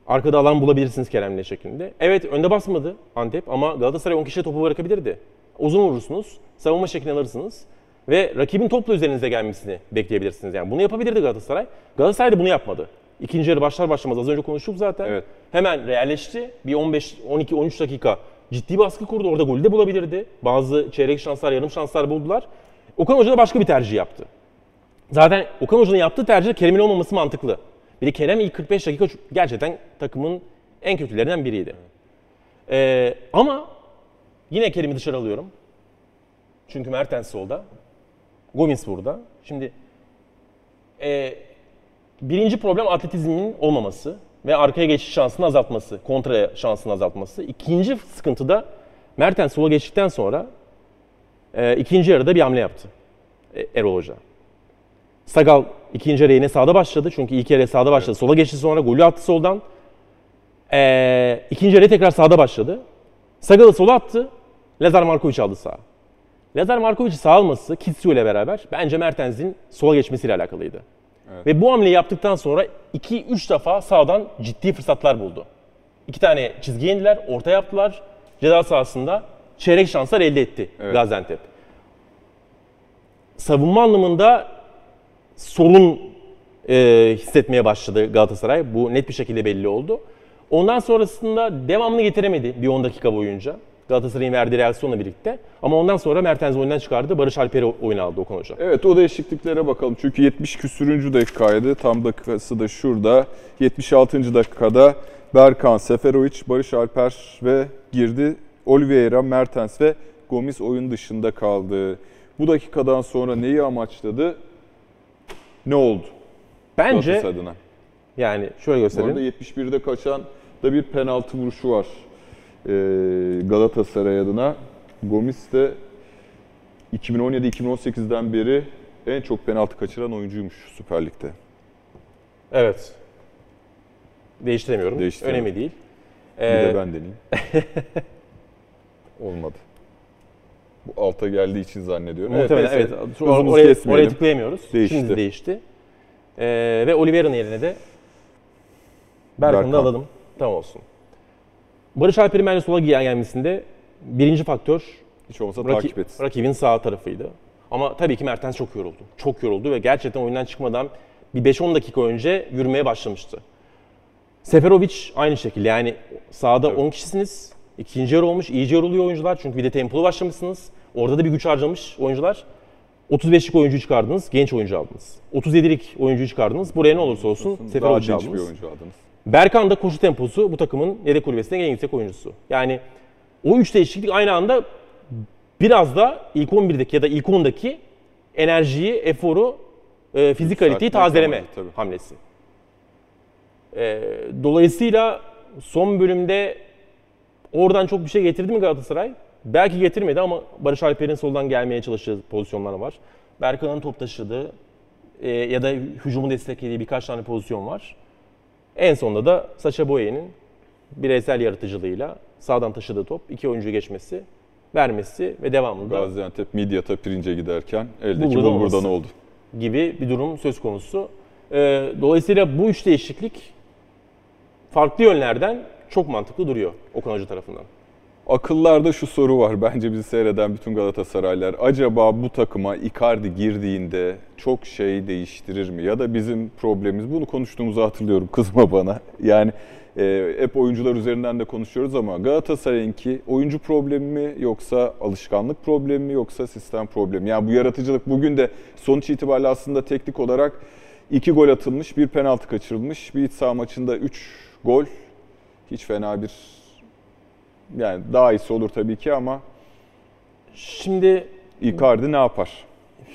Arkada alan bulabilirsiniz Kerem'le şeklinde. Evet önde basmadı Antep ama Galatasaray 10 kişiye topu bırakabilirdi. Uzun vurursunuz, savunma şeklini alırsınız. ve rakibin topla üzerinize gelmesini bekleyebilirsiniz. Yani bunu yapabilirdi Galatasaray. Galatasaray da bunu yapmadı. İkinci yarı başlar başlamaz az önce konuştuk zaten. Evet. Hemen realleşti. Bir 15, 12, 13 dakika ciddi baskı kurdu. Orada golü de bulabilirdi. Bazı çeyrek şanslar, yarım şanslar buldular. Okan Hoca da başka bir tercih yaptı. Zaten Okan Hoca'nın yaptığı tercih Kerem'in olmaması mantıklı. Bir de Kerem ilk 45 dakika gerçekten takımın en kötülerinden biriydi. Ee, ama yine Kerem'i dışarı alıyorum. Çünkü Mertens solda. Gomis burada. Şimdi e, birinci problem atletizminin olmaması ve arkaya geçiş şansını azaltması, kontra şansını azaltması. İkinci sıkıntı da Mertens sola geçtikten sonra e, ikinci yarıda bir hamle yaptı e, Erol Hoca. Sagal ikinci yarı yine sağda başladı. Çünkü ilk yarı sağda başladı. Sola geçti sonra golü attı soldan. E, ikinci yarı tekrar sağda başladı. Sagal'ı sola attı. Lazar Markovic aldı sağa. Lazar Markovic'i sağ alması Kitsio ile beraber bence Mertens'in sola geçmesiyle alakalıydı. Ve bu hamleyi yaptıktan sonra 2-3 defa sağdan ciddi fırsatlar buldu. İki tane çizgiye indiler, orta yaptılar. Ceza sahasında çeyrek şanslar elde etti Evet. Gaziantep. Savunma anlamında sorun e, hissetmeye başladı Galatasaray. Bu net bir şekilde belli oldu. Ondan sonrasında devamını getiremedi bir 10 dakika boyunca. Galatasaray'ın verdiği reaksiyonla birlikte. Ama ondan sonra Mertens oyundan çıkardı. Barış Alper'i oyuna aldı Okan Hoca. Evet o değişikliklere bakalım. Çünkü 70 küsürüncü dakikaydı. Tam dakikası da şurada. 76. dakikada Berkan, Seferovic, Barış Alper ve girdi. Oliveira, Mertens ve Gomis oyun dışında kaldı. Bu dakikadan sonra neyi amaçladı? Ne oldu? Bence yani şöyle Bu göstereyim. arada 71'de kaçan da bir penaltı vuruşu var Galatasaray adına. Gomis de 2017-2018'den beri en çok penaltı kaçıran oyuncuymuş Süper Lig'de. Evet. Değiştiremiyorum. Değiştiremiyorum. Önemli değil. Bir Ee, de ben deneyeyim. Olmadı. Bu alta geldiği için zannediyorum. Muhtemelen evet. Hızımızı oraya, oraya tıklayamıyoruz. Değişti. Şimdi değişti. Ee, ve Oliveira'nın yerine de Berkan'ı Berkan. alalım. Tamam olsun. Barış Alper'in bence sola gel- gelmesinde birinci faktör Hiç olmasa raki- takip etsin. rakibin sağ tarafıydı. Ama tabii ki Mertens çok yoruldu. Çok yoruldu ve gerçekten oyundan çıkmadan bir 5-10 dakika önce yürümeye başlamıştı. Seferovic aynı şekilde yani sahada 10 kişisiniz. İkinci yarı olmuş. iyice yoruluyor oyuncular. Çünkü bir de tempolu başlamışsınız. Orada da bir güç harcamış oyuncular. 35'lik oyuncuyu çıkardınız, genç oyuncu aldınız. 37'lik oyuncuyu çıkardınız. Buraya ne olursa olsun Daha Seferovic'i aldınız. oyuncu aldınız. Berkan da koşu temposu bu takımın yedek kulübesinin en yüksek oyuncusu. Yani o üç değişiklik aynı anda biraz da ilk 11'deki ya da ilk 10'daki enerjiyi, eforu, e, fizik kaliteyi Yükseltmek tazeleme tabii. hamlesi. E, dolayısıyla son bölümde oradan çok bir şey getirdi mi Galatasaray? Belki getirmedi ama Barış Alper'in soldan gelmeye çalıştığı pozisyonlar var. Berkan'ın top taşıdığı e, ya da hücumu desteklediği birkaç tane pozisyon var. En sonunda da Sacha Boey'nin bireysel yaratıcılığıyla sağdan taşıdığı top iki oyuncuyu geçmesi, vermesi ve devamında Gaziantep Midyat'a pirince giderken eldeki Bulgur'dan bulgurdan oldu. gibi bir durum söz konusu. Ee, dolayısıyla bu üç değişiklik farklı yönlerden çok mantıklı duruyor Okan Hoca tarafından. Akıllarda şu soru var bence bizi seyreden bütün Galatasaraylar. Acaba bu takıma Icardi girdiğinde çok şey değiştirir mi? Ya da bizim problemimiz, bunu konuştuğumuzu hatırlıyorum kızma bana. Yani e, hep oyuncular üzerinden de konuşuyoruz ama Galatasaray'ınki oyuncu problemi mi yoksa alışkanlık problemi mi yoksa sistem problemi? mi? Yani bu yaratıcılık bugün de sonuç itibariyle aslında teknik olarak iki gol atılmış, bir penaltı kaçırılmış. Bir iç saha maçında 3 gol. Hiç fena bir yani daha iyisi olur tabii ki ama Şimdi Icardi ne yapar?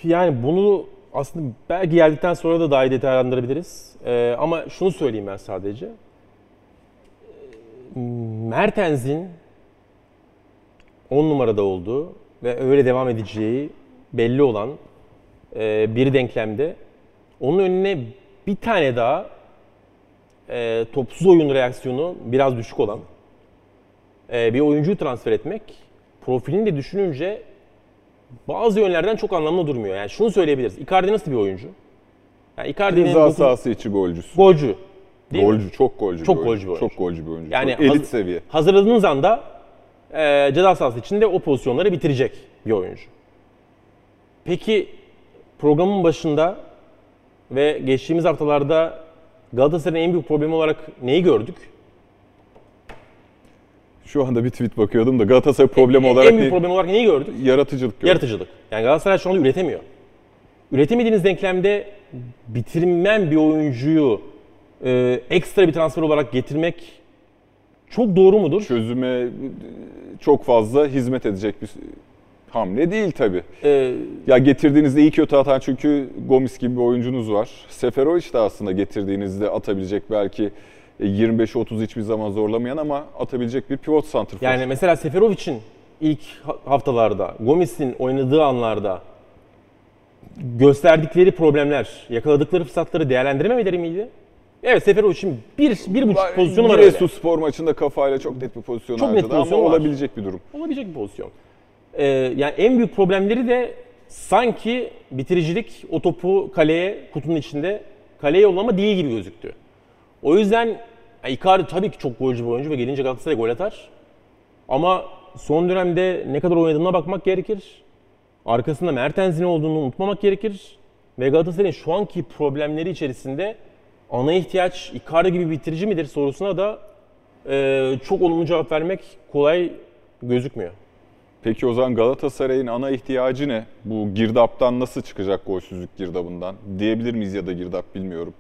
yani bunu aslında belki geldikten sonra da daha iyi detaylandırabiliriz. Ee, ama şunu söyleyeyim ben sadece. Ee, Mertens'in 10 numarada olduğu ve öyle devam edeceği belli olan e, bir denklemde onun önüne bir tane daha e, topsuz oyun reaksiyonu biraz düşük olan bir oyuncuyu transfer etmek profilini de düşününce bazı yönlerden çok anlamlı durmuyor. Yani şunu söyleyebiliriz. Icardi nasıl bir oyuncu? Yani Icardi'nin Ceza dokuz- sahası içi golcüsü. golcü. Değil mi? golcü, çok golcü Çok bir golcü bir oyuncu. Çok golcü bir oyuncu. Yani Çok elit haz- seviye. Hazırladığınız anda e, ceza sahası içinde o pozisyonları bitirecek bir oyuncu. Peki programın başında ve geçtiğimiz haftalarda Galatasaray'ın en büyük problemi olarak neyi gördük? Şu anda bir tweet bakıyordum da Galatasaray problem en, olarak en büyük problem olarak neyi gördük? yaratıcılık gördüm. Yaratıcılık. Yani Galatasaray şu anda üretemiyor. Üretemediğiniz denklemde bitirmen bir oyuncuyu e, ekstra bir transfer olarak getirmek çok doğru mudur? Çözüme çok fazla hizmet edecek bir hamle değil tabii. E, Ya getirdiğinizde iyi kötü atan çünkü Gomis gibi bir oyuncunuz var. Seferovic de aslında getirdiğinizde atabilecek belki 25-30 hiçbir zaman zorlamayan ama atabilecek bir pivot santrfor. yani mesela Seferovic'in ilk ha- haftalarda, Gomis'in oynadığı anlarda gösterdikleri problemler, yakaladıkları fırsatları değerlendirememeleri miydi? Evet Seferovic'in bir, bir buçuk pozisyonu var öyle. Spor maçında kafayla çok net bir pozisyon Çok net harcadı ama var. olabilecek bir durum. olabilecek bir pozisyon. Ee, yani en büyük problemleri de sanki bitiricilik o topu kaleye kutunun içinde kaleye yollama değil gibi gözüktü. O yüzden yani Icardi tabii ki çok golcü bir oyuncu ve gelince Galatasaray gol atar. Ama son dönemde ne kadar oynadığına bakmak gerekir. Arkasında Mertens'in olduğunu unutmamak gerekir. Ve Galatasaray'ın şu anki problemleri içerisinde ana ihtiyaç Icardi gibi bitirici midir sorusuna da e, çok olumlu cevap vermek kolay gözükmüyor. Peki o zaman Galatasaray'ın ana ihtiyacı ne? Bu girdaptan nasıl çıkacak golsüzlük girdabından? Diyebilir miyiz ya da girdap bilmiyorum.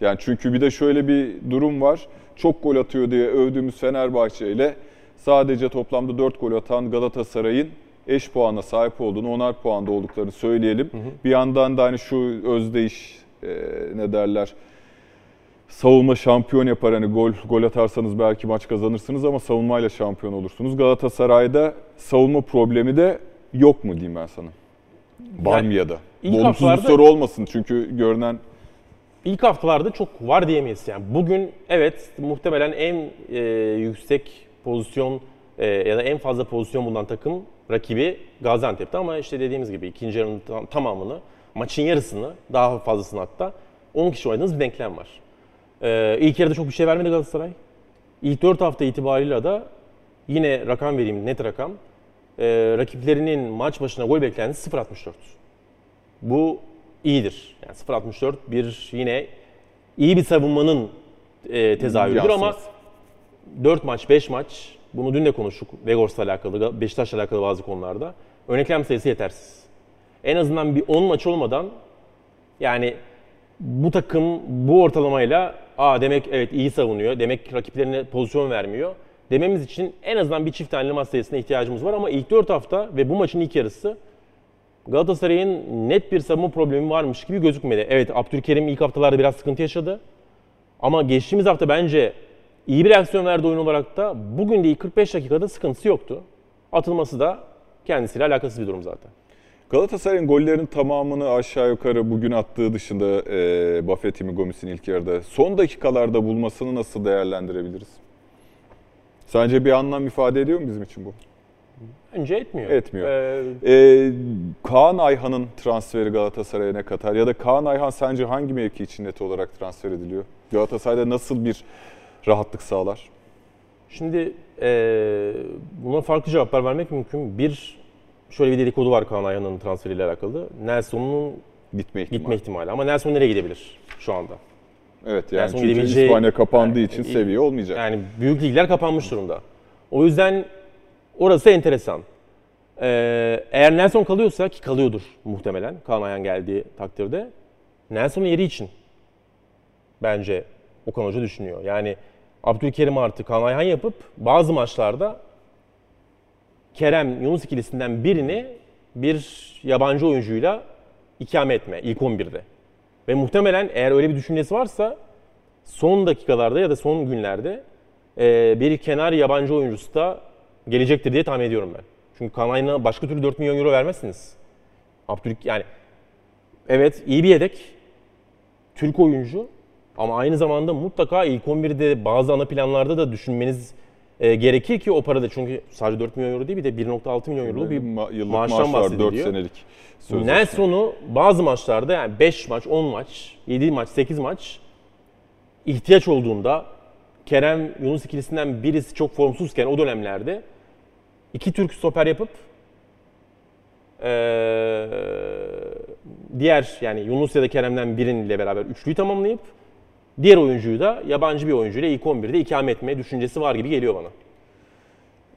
Yani çünkü bir de şöyle bir durum var. Çok gol atıyor diye övdüğümüz Fenerbahçe ile sadece toplamda 4 gol atan Galatasaray'ın eş puana sahip olduğunu, onar puanda olduklarını söyleyelim. Bir yandan da hani şu özdeyiş e, ne derler savunma şampiyon yapar. Hani gol gol atarsanız belki maç kazanırsınız ama savunmayla şampiyon olursunuz. Galatasaray'da savunma problemi de yok mu diyeyim ben sana? Var mı ya da? Olumsuz bir soru olmasın çünkü görünen İlk haftalarda çok var diyemeyiz. Yani bugün evet muhtemelen en e, yüksek pozisyon e, ya da en fazla pozisyon bulunan takım rakibi Gaziantep'te ama işte dediğimiz gibi ikinci yarının tam- tamamını, maçın yarısını, daha fazlasını hatta 10 kişi oynadığınız bir denklem var. E, ilk yarıda çok bir şey vermedi Galatasaray. İlk 4 hafta itibariyle da yine rakam vereyim, net rakam. E, rakiplerinin maç başına gol beklentisi 0.64. Bu iyidir. Yani 0.64 bir yine iyi bir savunmanın e, tezahürüdür ama yansıması. 4 maç, 5 maç bunu dün de konuştuk. Vegors'la alakalı, Beşiktaş'la alakalı bazı konularda. Örneklem sayısı yetersiz. En azından bir 10 maç olmadan yani bu takım bu ortalamayla aa demek evet iyi savunuyor. Demek rakiplerine pozisyon vermiyor. Dememiz için en azından bir çift taneli maç sayısına ihtiyacımız var ama ilk 4 hafta ve bu maçın ilk yarısı Galatasaray'ın net bir savunma problemi varmış gibi gözükmedi. Evet Abdülkerim ilk haftalarda biraz sıkıntı yaşadı. Ama geçtiğimiz hafta bence iyi bir reaksiyon verdi oyun olarak da bugün de ilk 45 dakikada sıkıntısı yoktu. Atılması da kendisiyle alakasız bir durum zaten. Galatasaray'ın gollerinin tamamını aşağı yukarı bugün attığı dışında e, Buffett'i mi Gomis'in ilk yarıda son dakikalarda bulmasını nasıl değerlendirebiliriz? Sence bir anlam ifade ediyor mu bizim için bu? Bence etmiyor. Etmiyor. Ee, Ee, Kaan Ayhan'ın transferi Galatasaray'a ne katar? Ya da Kaan Ayhan sence hangi mevki için net olarak transfer ediliyor? Galatasaray'da nasıl bir rahatlık sağlar? Şimdi eee buna farklı cevaplar vermek mümkün. Bir, şöyle bir dedikodu var Kaan Ayhan'ın transferiyle alakalı. Nelson'un Gitme ihtimali. gitme ihtimali. Ama Nelson nereye gidebilir şu anda? Evet yani Nelson çünkü gidebileceği- İspanya kapandığı Yani- için seviye olmayacak. Yani büyük ligler kapanmış durumda. O yüzden orası enteresan. Ee, eğer Nelson kalıyorsa ki kalıyordur muhtemelen Kaan Ayhan geldiği takdirde Nelson'un yeri için bence Okan Hoca düşünüyor. Yani Abdülkerim artı Kaan Ayhan yapıp bazı maçlarda Kerem Yunus ikilisinden birini bir yabancı oyuncuyla ikame etme ilk 11'de. Ve muhtemelen eğer öyle bir düşüncesi varsa son dakikalarda ya da son günlerde e, bir kenar yabancı oyuncusu da gelecektir diye tahmin ediyorum ben. Çünkü Kanay'ına başka türlü 4 milyon euro vermezsiniz. Abdülk yani evet iyi bir yedek. Türk oyuncu ama aynı zamanda mutlaka ilk 11'de bazı ana planlarda da düşünmeniz e, gerekir ki o parada çünkü sadece 4 milyon euro değil bir de 1.6 milyon euroluk bir Ma- yıllık maaştan maaş var 4 bahsediliyor. senelik. Nelson'u bazı maçlarda yani 5 maç, 10 maç, 7 maç, 8 maç ihtiyaç olduğunda Kerem Yunus ikilisinden birisi çok formsuzken o dönemlerde iki Türk stoper yapıp eee diğer yani Yunus ya da Kerem'den biriyle beraber üçlüyü tamamlayıp diğer oyuncuyu da yabancı bir oyuncuyla ilk 11'de ikame etme düşüncesi var gibi geliyor bana.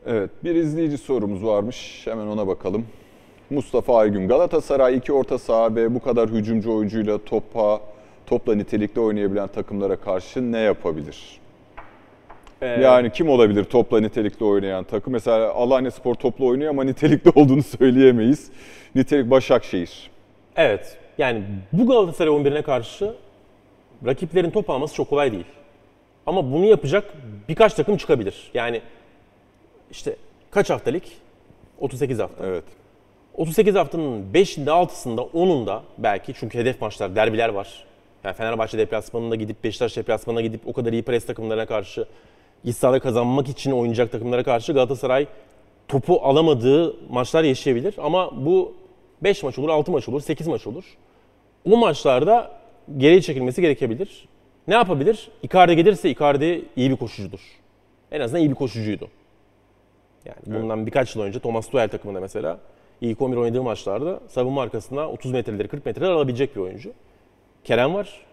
Evet, bir izleyici sorumuz varmış. Hemen ona bakalım. Mustafa Aygün, Galatasaray iki orta saha ve bu kadar hücumcu oyuncuyla topa, topla nitelikli oynayabilen takımlara karşı ne yapabilir? Ee, Yani kim olabilir topla nitelikli oynayan takım? Mesela Alanya Spor topla oynuyor ama nitelikli olduğunu söyleyemeyiz. Nitelik Başakşehir. Evet. Yani bu Galatasaray 11'ine karşı rakiplerin top alması çok kolay değil. Ama bunu yapacak birkaç takım çıkabilir. Yani işte kaç haftalık? 38 hafta. Evet. 38 haftanın 5'inde, 6'sında, 10'unda belki çünkü hedef maçlar, derbiler var. Yani Fenerbahçe deplasmanında gidip Beşiktaş deplasmanına gidip o kadar iyi pres takımlarına karşı iç sahada kazanmak için oynayacak takımlara karşı Galatasaray topu alamadığı maçlar yaşayabilir. Ama bu 5 maç olur, 6 maç olur, 8 maç olur. O maçlarda geriye çekilmesi gerekebilir. Ne yapabilir? Icardi gelirse Icardi iyi bir koşucudur. En azından iyi bir koşucuydu. Yani bundan birkaç yıl önce Thomas Tuchel takımında mesela ilk 11 oynadığı maçlarda savunma arkasına 30 metreleri 40 metreleri alabilecek bir oyuncu. Kerem var.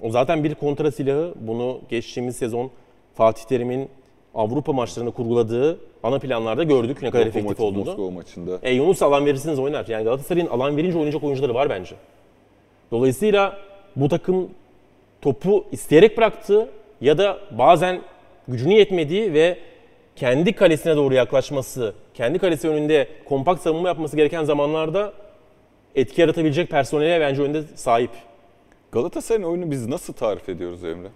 O zaten bir kontra silahı. Bunu geçtiğimiz sezon Fatih Terim'in Avrupa maçlarında kurguladığı ana planlarda gördük ne kadar efektif Lokomotiv olduğunu. Moskova maçında. E Yunus alan verirsiniz oynar. Yani Galatasaray'ın alan verince oynayacak oyuncuları var bence. Dolayısıyla bu takım topu isteyerek bıraktı ya da bazen gücünü yetmediği ve kendi kalesine doğru yaklaşması, kendi kalesi önünde kompakt savunma yapması gereken zamanlarda etki yaratabilecek personele bence önünde sahip. Galatasaray'ın oyunu biz nasıl tarif ediyoruz Emre?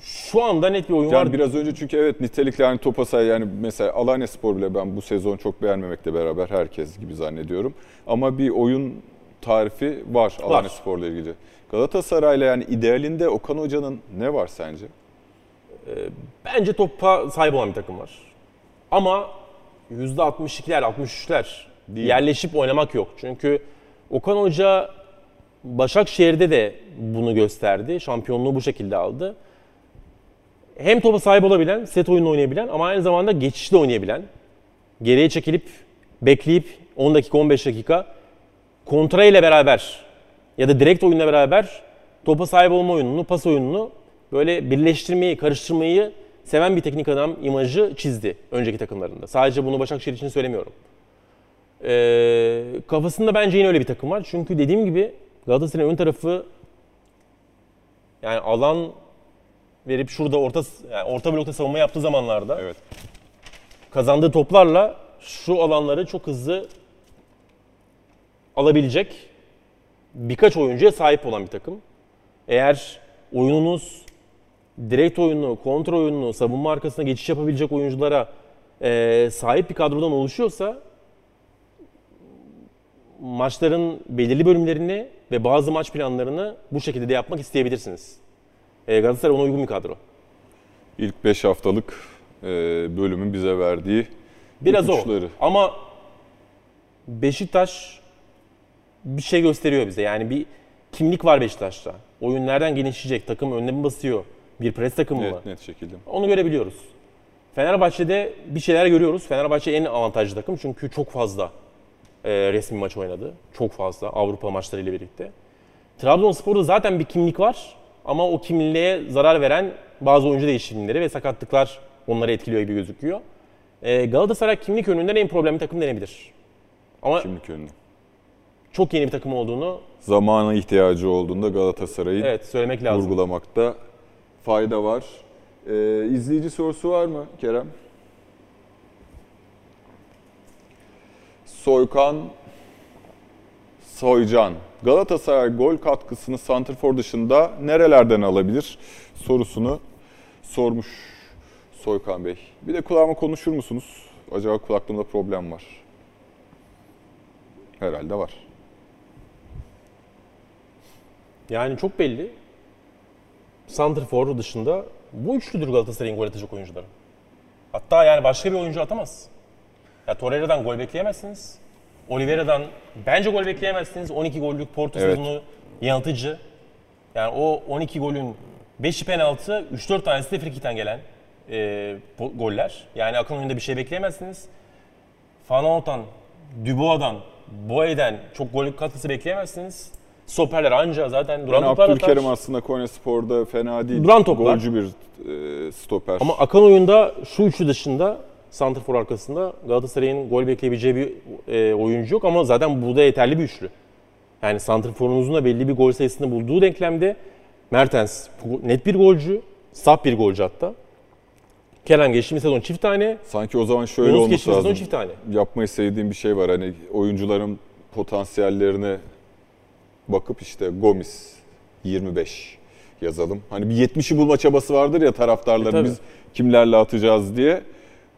Şu anda net bir oyun var. Yani biraz önce çünkü evet nitelikli yani topa say yani mesela Alanya Spor bile ben bu sezon çok beğenmemekle beraber herkes gibi zannediyorum. Ama bir oyun tarifi var Alanya Spor'la ilgili. Galatasaray'la yani idealinde Okan Hoca'nın ne var sence? Bence topa sahip olan bir takım var. Ama %62'ler, 63'ler Değil. yerleşip oynamak yok. Çünkü Okan Hoca Başakşehir'de de bunu gösterdi. Şampiyonluğu bu şekilde aldı. Hem topa sahip olabilen, set oyunu oynayabilen ama aynı zamanda geçişli oynayabilen, geriye çekilip bekleyip 10 dakika 15 dakika kontra ile beraber ya da direkt oyunla beraber topa sahip olma oyununu, pas oyununu böyle birleştirmeyi, karıştırmayı seven bir teknik adam imajı çizdi önceki takımlarında. Sadece bunu Başakşehir için söylemiyorum. Ee, kafasında bence yine öyle bir takım var. Çünkü dediğim gibi Galatasaray'ın ön tarafı yani alan verip şurada orta yani orta blokta savunma yaptığı zamanlarda Evet. kazandığı toplarla şu alanları çok hızlı alabilecek birkaç oyuncuya sahip olan bir takım. Eğer oyununuz direkt oyununu, kontrol oyununu, savunma arkasına geçiş yapabilecek oyunculara eee, sahip bir kadrodan oluşuyorsa maçların belirli bölümlerini ve bazı maç planlarını bu şekilde de yapmak isteyebilirsiniz. Eee, Galatasaray ona uygun bir kadro. İlk 5 haftalık e, bölümün bize verdiği Biraz o. ipuçları. Ama Beşiktaş bir şey gösteriyor bize. Yani bir kimlik var Beşiktaş'ta. Oyun nereden genişleyecek? Takım önüne mi basıyor? Bir pres takımı mı? Net, net şekilde. Onu görebiliyoruz. Fenerbahçe'de bir şeyler görüyoruz. Fenerbahçe en avantajlı takım çünkü çok fazla e, resmi maç oynadı. Çok fazla Avrupa maçlarıyla birlikte. Trabzonspor'da zaten bir kimlik var ama o kimliğe zarar veren bazı oyuncu değişimleri ve sakatlıklar onları etkiliyor gibi gözüküyor. E, Galatasaray kimlik önünden en problemli takım denebilir. Ama Şimdiki önüne. çok yeni bir takım olduğunu Zamana ihtiyacı olduğunda Galatasaray'ın evet söylemek lazım. vurgulamakta fayda var. Ee, izleyici sorusu var mı Kerem? Soykan Soycan. Galatasaray gol katkısını Santrfor dışında nerelerden alabilir sorusunu sormuş Soykan Bey. Bir de kulağıma konuşur musunuz? Acaba kulaklığımda problem var. Herhalde var. Yani çok belli. Santrfor dışında bu üçlüdür Galatasaray'ın gol atacak oyuncuları. Hatta yani başka bir oyuncu atamaz. Ya Torreira'dan gol bekleyemezsiniz. Oliveira'dan bence gol bekleyemezsiniz. 12 gollük Porto Evet. sezonu yanıltıcı. Yani o 12 golün 5'i penaltı, 3-4 tanesi de frikikten gelen e, goller. Yani akın oyunda bir şey bekleyemezsiniz. Van Aanholt'tan, Dubois'dan Boye'den çok gol katkısı bekleyemezsiniz. Stoperler anca zaten duran Yani toplar Abdülkerim atar. aslında Konya Spor'da fena değil. Duran toplar. Golcü bir e, stoper. Ama akan oyunda şu üçlü dışında Santrfor arkasında Galatasaray'ın gol bekleyebileceği bir e, oyuncu yok ama zaten burada yeterli bir üçlü. Yani Santrfor'unuzun da belli bir gol sayısını bulduğu denklemde Mertens net bir golcü, saf bir golcü hatta. Kerem geçtiğimiz sezon çift tane, Sanki o zaman şöyle Yunus olması lazım. çift tane. Yapmayı sevdiğim bir şey var. Hani oyuncuların potansiyellerine bakıp işte Gomis 25 yazalım. Hani bir 70'i bulma çabası vardır ya taraftarların E, tabii. biz kimlerle atacağız diye.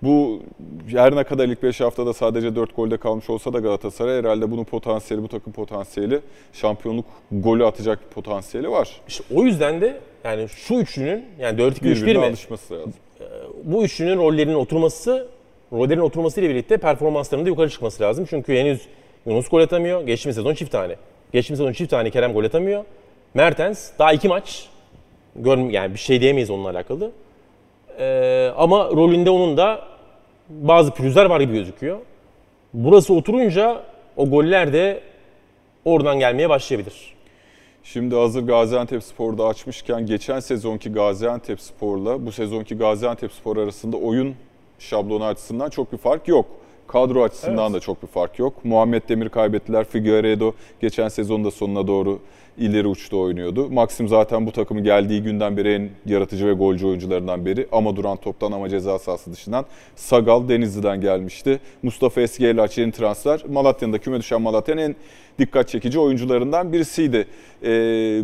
Bu her ne kadar ilk 5 haftada sadece 4 golde kalmış olsa da Galatasaray herhalde bunun potansiyeli, bu takım potansiyeli, şampiyonluk golü atacak bir potansiyeli var. İşte o yüzden de yani şu üçlünün yani 4-2-3-1 Birbirine mi? alışması lazım. bu üçlünün rollerinin oturması, rollerin oturması ile birlikte performanslarının da yukarı çıkması lazım. Çünkü henüz Yunus gol atamıyor. Geçtiğimiz sezon çift tane. Geçtiğimiz sezon çift tane Kerem gol atamıyor. Mertens daha iki maç. Gör, yani bir şey diyemeyiz onunla alakalı. Ee, ama rolünde onun da bazı pürüzler var gibi gözüküyor. Burası oturunca o goller de oradan gelmeye başlayabilir. Şimdi hazır Gaziantep Spor'da açmışken geçen sezonki Gaziantep Spor'la bu sezonki Gaziantep Spor arasında oyun şablonu açısından çok bir fark yok. Kadro açısından Evet. da çok bir fark yok. Muhammed Demir kaybettiler. Figueiredo geçen sezonda sonuna doğru ileri uçta oynuyordu. Maxim zaten bu takımın geldiği günden beri en yaratıcı ve golcü oyuncularından biri. Ama duran toptan ama ceza sahası dışından. Sagal Denizli'den gelmişti. Mustafa Eskiyelaç yeni transfer. Malatya'nın da küme düşen Malatya'nın en dikkat çekici oyuncularından birisiydi. Ee,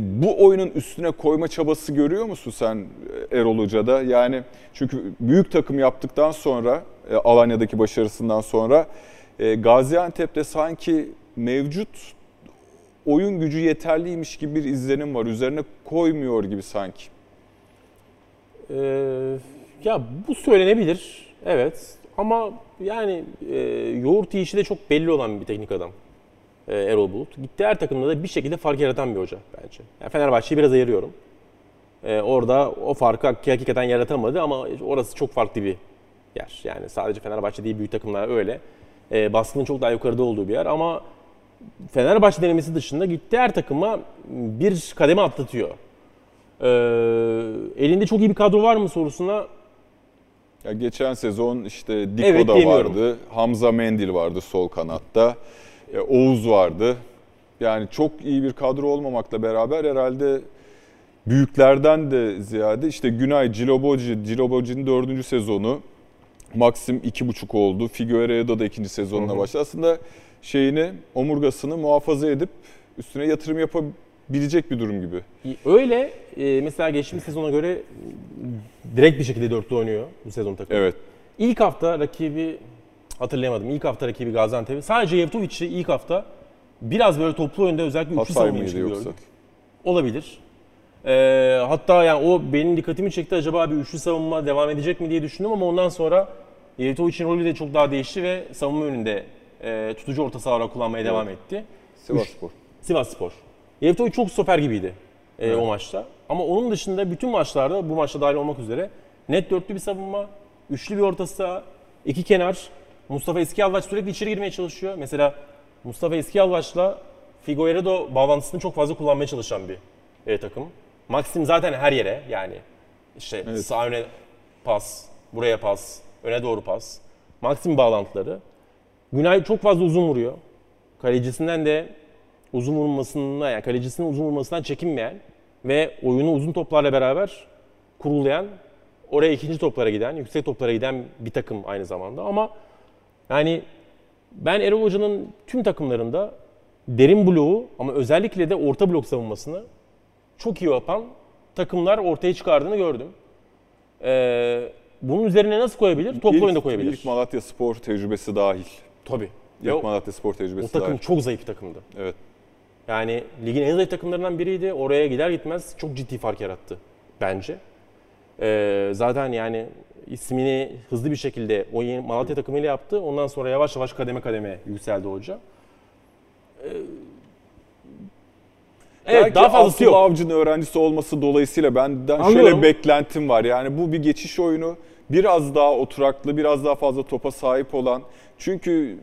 bu oyunun üstüne koyma çabası görüyor musun sen Erol Hoca'da? Yani çünkü büyük takım yaptıktan sonra e, Alanya'daki başarısından sonra e, Gaziantep'te sanki mevcut oyun gücü yeterliymiş gibi bir izlenim var. Üzerine koymuyor gibi sanki. Ee, ya bu söylenebilir. Evet. Ama yani e, yoğurt yiyişi de çok belli olan bir teknik adam. E, Erol Bulut. Gittiği her takımda da bir şekilde fark yaratan bir hoca bence. Yani Fenerbahçe'yi biraz ayırıyorum. E, orada o farkı hakikaten yaratamadı ama orası çok farklı bir yer. Yani sadece Fenerbahçe değil büyük takımlar öyle. E, baskının çok daha yukarıda olduğu bir yer ama Fenerbahçe denemesi dışında gittiği her takıma bir kademe atlatıyor. Ee, elinde çok iyi bir kadro var mı sorusuna Ya geçen sezon işte Diko Evet da vardı, Hamza Mendil vardı sol kanatta, e, Oğuz vardı. Yani çok iyi bir kadro olmamakla beraber herhalde büyüklerden de ziyade işte Günay, Ciloboci, Ciloboci'nin dördüncü sezonu, Maxim iki buçuk oldu, Figueiredo da ikinci sezonuna başladı. Aslında şeyini, omurgasını muhafaza edip üstüne yatırım yapabilecek bir durum gibi. öyle e, mesela geçtiğimiz sezona göre direkt bir şekilde dörtlü oynuyor bu sezon takımı. Evet. İlk hafta rakibi hatırlayamadım. İlk hafta rakibi Gaziantep'i. Sadece Yevtovic'i ilk hafta biraz böyle toplu oyunda özellikle üçlü yoksa? gördük. Olabilir. Ee, hatta yani o benim dikkatimi çekti. Acaba bir üçlü savunma devam edecek mi diye düşündüm ama ondan sonra Yevtovic'in rolü de çok daha değişti ve savunma önünde e, tutucu orta saha olarak kullanmaya devam etti. Sivasspor. Sivas Spor. Yevtovic çok stoper gibiydi e, Evet. o maçta. Ama onun dışında bütün maçlarda, bu maçta dahil olmak üzere net dörtlü bir savunma, üçlü bir orta saha, iki kenar. Mustafa Eskiyalvaç sürekli içeri girmeye çalışıyor. Mesela Mustafa Eskiyalvaç'la Figueiredo bağlantısını çok fazla kullanmaya çalışan bir e, takım. Maxim zaten her yere yani işte Evet. sağ öne pas, buraya pas, öne doğru pas. Maxim bağlantıları. Günay çok fazla uzun vuruyor. Kalecisinden de uzun vurmasına yani kalecisinin uzun vurmasından çekinmeyen ve oyunu uzun toplarla beraber kurulayan, oraya ikinci toplara giden, yüksek toplara giden bir takım aynı zamanda. Ama yani ben Erol Hoca'nın tüm takımlarında derin bloğu ama özellikle de orta blok savunmasını çok iyi yapan takımlar ortaya çıkardığını gördüm. Ee, bunun üzerine nasıl koyabilir? Toplu İlk- oyunda koyabilir. İlk Malatya Spor tecrübesi dahil. Tabii. İlk o, Malatya Spor o tecrübesi takım dahil. çok zayıf bir takımdı. Evet. Yani ligin en zayıf takımlarından biriydi. Oraya gider gitmez çok ciddi fark yarattı bence. Ee, zaten yani ismini hızlı bir şekilde o yeni Malatya takımıyla yaptı. Ondan sonra yavaş yavaş kademe kademe yükseldi hoca. Ee, evet Belki daha fazlası yok. Avcı'nın öğrencisi olması dolayısıyla benden Anlıyorum. şöyle beklentim var. Yani bu bir geçiş oyunu. Biraz daha oturaklı, biraz daha fazla topa sahip olan. Çünkü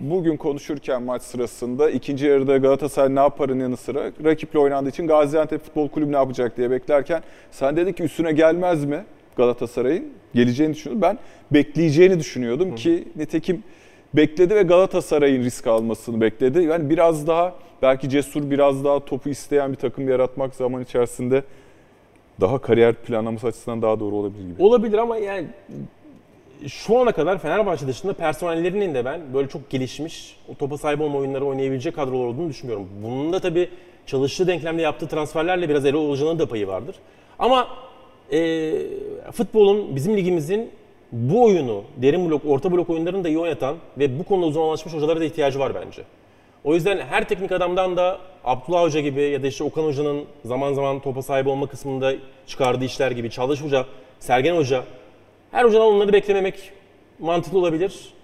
bugün konuşurken maç sırasında ikinci yarıda Galatasaray ne yaparın yanı sıra rakiple oynandığı için Gaziantep Futbol Kulübü ne yapacak diye beklerken sen dedin ki üstüne gelmez mi Galatasaray'ın? Geleceğini düşünüyordum. Ben bekleyeceğini düşünüyordum ki nitekim bekledi ve Galatasaray'ın risk almasını bekledi. Yani biraz daha belki cesur biraz daha topu isteyen bir takım yaratmak zaman içerisinde daha kariyer planlaması açısından daha doğru olabilir gibi. Olabilir ama yani şu ana kadar Fenerbahçe dışında personellerinin de ben böyle çok gelişmiş, o topa sahip olma oyunları oynayabilecek kadrolar olduğunu düşünmüyorum. Bunun da tabii çalıştığı denklemde yaptığı transferlerle biraz Erol Hoca'nın da payı vardır. Ama e, futbolun, bizim ligimizin bu oyunu, derin blok, orta blok oyunlarını da iyi oynatan ve bu konuda uzmanlaşmış hocalara da ihtiyacı var bence. O yüzden her teknik adamdan da Abdullah Hoca gibi ya da işte Okan Hoca'nın zaman zaman topa sahip olma kısmında çıkardığı işler gibi Çağdaş Hoca, Sergen Hoca her hocadan onları beklememek mantıklı olabilir.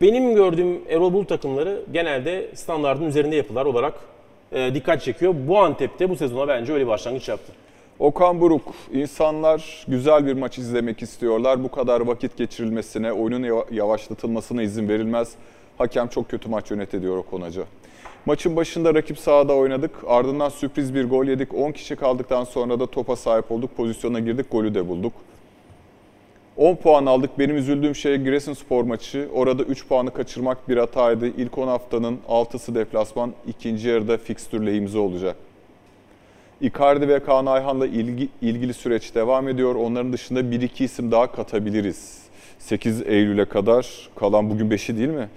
Benim gördüğüm Erol Bulut takımları genelde standartın üzerinde yapılar olarak e, dikkat çekiyor. Bu Antep'te bu sezona bence öyle bir başlangıç yaptı. Okan Buruk, insanlar güzel bir maç izlemek istiyorlar. Bu kadar vakit geçirilmesine, oyunun yava- yavaşlatılmasına izin verilmez. Hakem çok kötü maç yönetti diyor Okan Hoca. Maçın başında rakip sahada oynadık. Ardından sürpriz bir gol yedik. 10 kişi kaldıktan sonra da topa sahip olduk. Pozisyona girdik, golü de bulduk. 10 puan aldık. Benim üzüldüğüm şey Giresunspor maçı. Orada 3 puanı kaçırmak bir hataydı. İlk 10 haftanın 6'sı deplasman. ikinci yarıda fikstür lehimize olacak. Icardi ve Kaan Ayhan'la ilgi, ilgili süreç devam ediyor. Onların dışında 1-2 isim daha katabiliriz. 8 Eylül'e kadar kalan bugün 5'i değil mi?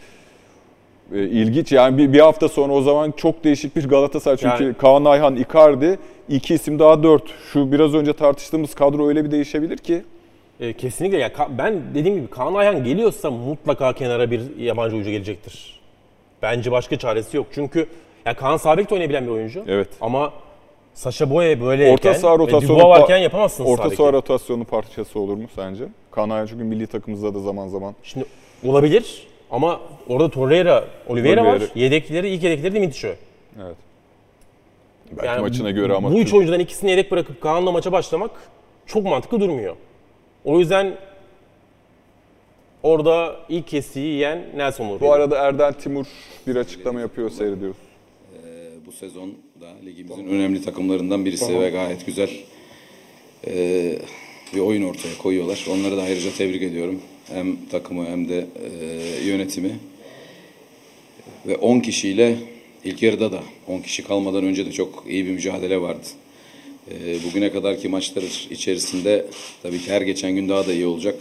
Ee, ilginç yani bir, bir hafta sonra o zaman çok değişik bir Galatasaray. Çünkü Yani- Kaan Ayhan, Icardi, iki isim daha 4. Şu biraz önce tartıştığımız kadro öyle bir değişebilir ki. E, kesinlikle. Ya, Ka- ben dediğim gibi Kaan Ayhan geliyorsa mutlaka kenara bir yabancı oyuncu gelecektir. Bence başka çaresi yok. Çünkü ya Kaan Sabek de oynayabilen bir oyuncu. Evet. Ama Saşa Boye böyleyken Orta saha rotasyonu Dubois varken yapamazsın Orta saha rotasyonu parçası olur mu sence? Kaan Ayhan çünkü milli takımımızda da zaman zaman. Şimdi olabilir ama orada Torreira, Oliveira var. Oliveira. Yedekleri, ilk yedekleri de Mitchell. Evet. Belki maçına göre ama Bu üç oyuncudan ikisini yedek bırakıp Kaan'la maça başlamak çok mantıklı durmuyor. O yüzden orada ilk kestiği yiyen Nelson olur. bu arada Erdem Timur bir açıklama yapıyor seyrediyoruz. bu sezon da ligimizin önemli takımlarından birisi ve gayet güzel e, bir oyun ortaya koyuyorlar. Onları da ayrıca tebrik ediyorum. Hem takımı hem de e, yönetimi. Ve 10 kişiyle ilk yarıda da 10 kişi kalmadan önce de çok iyi bir mücadele vardı. E, bugüne kadarki maçlar içerisinde tabii ki her geçen gün daha da iyi olacak.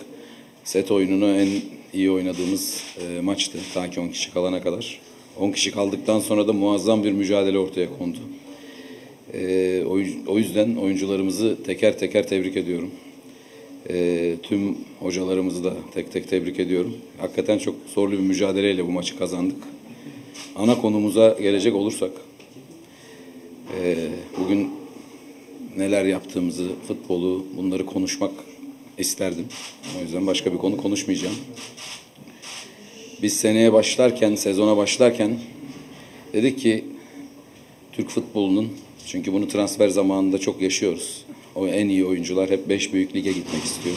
Set oyununu en iyi oynadığımız e, maçtı ta ki 10 kişi kalana kadar. 10 kişi kaldıktan sonra da muazzam bir mücadele ortaya kondu. E, o, o yüzden oyuncularımızı teker teker tebrik ediyorum. E, tüm hocalarımızı da tek tek tebrik ediyorum. Hakikaten çok zorlu bir mücadeleyle bu maçı kazandık. Ana konumuza gelecek olursak, e, bugün neler yaptığımızı, futbolu, bunları konuşmak isterdim. O yüzden başka bir konu konuşmayacağım. Biz seneye başlarken, sezona başlarken dedik ki Türk futbolunun, çünkü bunu transfer zamanında çok yaşıyoruz. O en iyi oyuncular hep 5 büyük lige gitmek istiyor.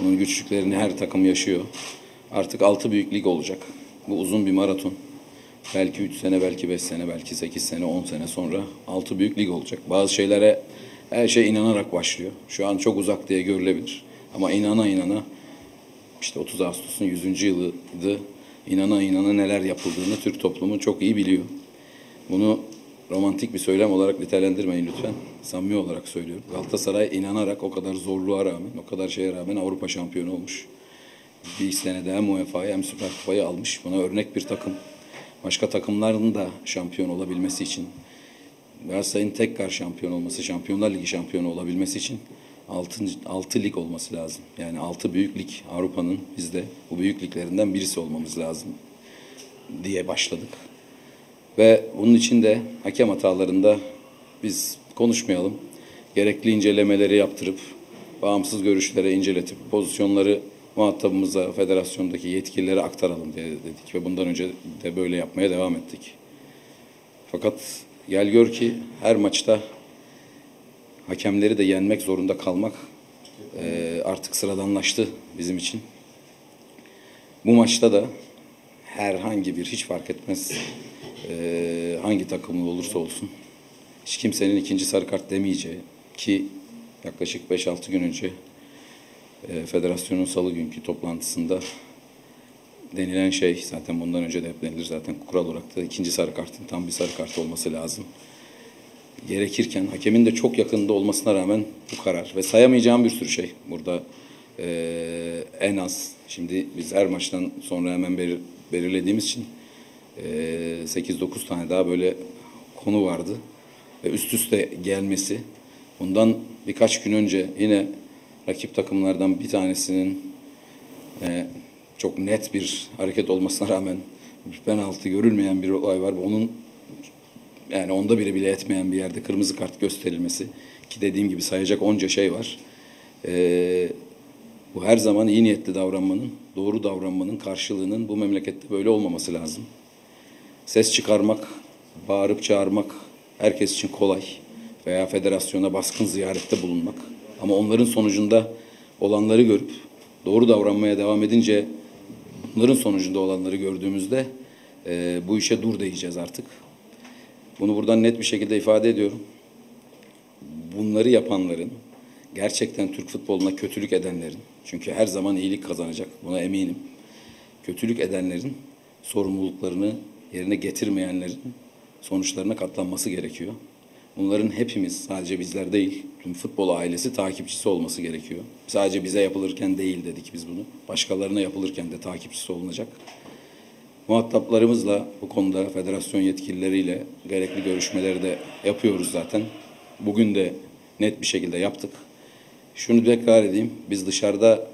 Bunun güçlüklerini her takım yaşıyor. Artık 6 büyük lig olacak. Bu uzun bir maraton. Belki 3 sene, belki 5 sene, belki 8 sene, 10 sene sonra 6 büyük lig olacak. Bazı şeylere her şey inanarak başlıyor. Şu an çok uzak diye görülebilir. Ama inana inana işte 30 Ağustos'un 100. yılıydı. İnana inana neler yapıldığını Türk toplumu çok iyi biliyor. Bunu romantik bir söylem olarak nitelendirmeyin lütfen. Samimi olarak söylüyorum. Galatasaray inanarak o kadar zorluğa rağmen, o kadar şeye rağmen Avrupa şampiyonu olmuş. Bir senede hem UEFA'yı hem Süper Kupayı almış. Buna örnek bir takım. Başka takımların da şampiyon olabilmesi için Galatasaray'ın tekrar şampiyon olması, Şampiyonlar Ligi şampiyonu olabilmesi için 6, 6 lig olması lazım. Yani 6 büyük lig Avrupa'nın bizde bu büyük liglerinden birisi olmamız lazım diye başladık. Ve bunun için de hakem hatalarında biz konuşmayalım. Gerekli incelemeleri yaptırıp, bağımsız görüşlere inceletip, pozisyonları muhatabımıza, federasyondaki yetkililere aktaralım diye dedik. Ve bundan önce de böyle yapmaya devam ettik. Fakat gel gör ki her maçta hakemleri de yenmek zorunda kalmak eee, artık sıradanlaştı bizim için. Bu maçta da herhangi bir hiç fark etmez e, hangi takımlı olursa olsun hiç kimsenin ikinci sarı kart demeyeceği ki yaklaşık 5-6 gün önce e, federasyonun salı günkü toplantısında denilen şey zaten bundan önce de hep denilir zaten kural olarak da ikinci sarı kartın tam bir sarı kart olması lazım. Gerekirken hakemin de çok yakında olmasına rağmen bu karar ve sayamayacağım bir sürü şey burada e, en az şimdi biz her maçtan sonra hemen belir- belirlediğimiz için e, 8-9 tane daha böyle konu vardı üst üste gelmesi bundan birkaç gün önce yine rakip takımlardan bir tanesinin e, çok net bir hareket olmasına rağmen bir penaltı görülmeyen bir olay var. Onun yani onda biri bile etmeyen bir yerde kırmızı kart gösterilmesi ki dediğim gibi sayacak onca şey var. E, bu her zaman iyi niyetli davranmanın, doğru davranmanın karşılığının bu memlekette böyle olmaması lazım. Ses çıkarmak, bağırıp çağırmak herkes için kolay veya federasyona baskın ziyarette bulunmak. Ama onların sonucunda olanları görüp doğru davranmaya devam edince bunların sonucunda olanları gördüğümüzde e, bu işe dur diyeceğiz artık. Bunu buradan net bir şekilde ifade ediyorum. Bunları yapanların, gerçekten Türk futboluna kötülük edenlerin, çünkü her zaman iyilik kazanacak, buna eminim. Kötülük edenlerin sorumluluklarını yerine getirmeyenlerin sonuçlarına katlanması gerekiyor. Bunların hepimiz, sadece bizler değil, tüm futbol ailesi takipçisi olması gerekiyor. Sadece bize yapılırken değil dedik biz bunu. Başkalarına yapılırken de takipçisi olunacak. Muhataplarımızla bu konuda federasyon yetkilileriyle gerekli görüşmeleri de yapıyoruz zaten. Bugün de net bir şekilde yaptık. Şunu tekrar edeyim. Biz dışarıda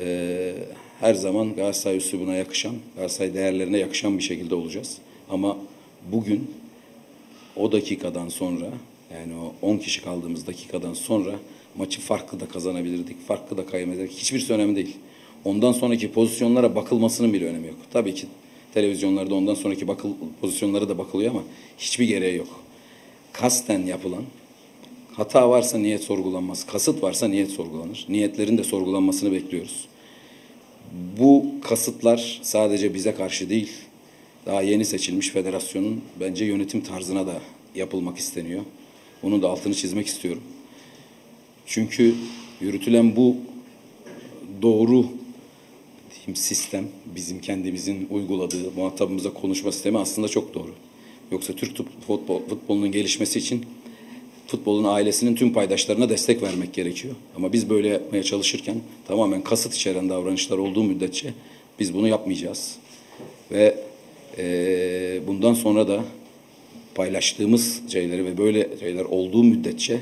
eee, her zaman Galatasaray üslubuna yakışan, Galatasaray değerlerine yakışan bir şekilde olacağız. Ama bugün o dakikadan sonra yani o 10 kişi kaldığımız dakikadan sonra maçı farklı da kazanabilirdik, farklı da kaybedebilirdik. Hiçbirisi önemli değil. Ondan sonraki pozisyonlara bakılmasının bile önemi yok. Tabii ki televizyonlarda ondan sonraki bakıl, pozisyonlara da bakılıyor ama hiçbir gereği yok. Kasten yapılan hata varsa niyet sorgulanmaz, kasıt varsa niyet sorgulanır. Niyetlerin de sorgulanmasını bekliyoruz. Bu kasıtlar sadece bize karşı değil, daha yeni seçilmiş federasyonun bence yönetim tarzına da yapılmak isteniyor. Bunun da altını çizmek istiyorum. Çünkü yürütülen bu doğru sistem, bizim kendimizin uyguladığı, muhatabımıza konuşma sistemi aslında çok doğru. Yoksa Türk futbol, futbolunun gelişmesi için futbolun ailesinin tüm paydaşlarına destek vermek gerekiyor. Ama biz böyle yapmaya çalışırken tamamen kasıt içeren davranışlar olduğu müddetçe biz bunu yapmayacağız. Ve eee, bundan sonra da paylaştığımız şeyleri ve böyle şeyler olduğu müddetçe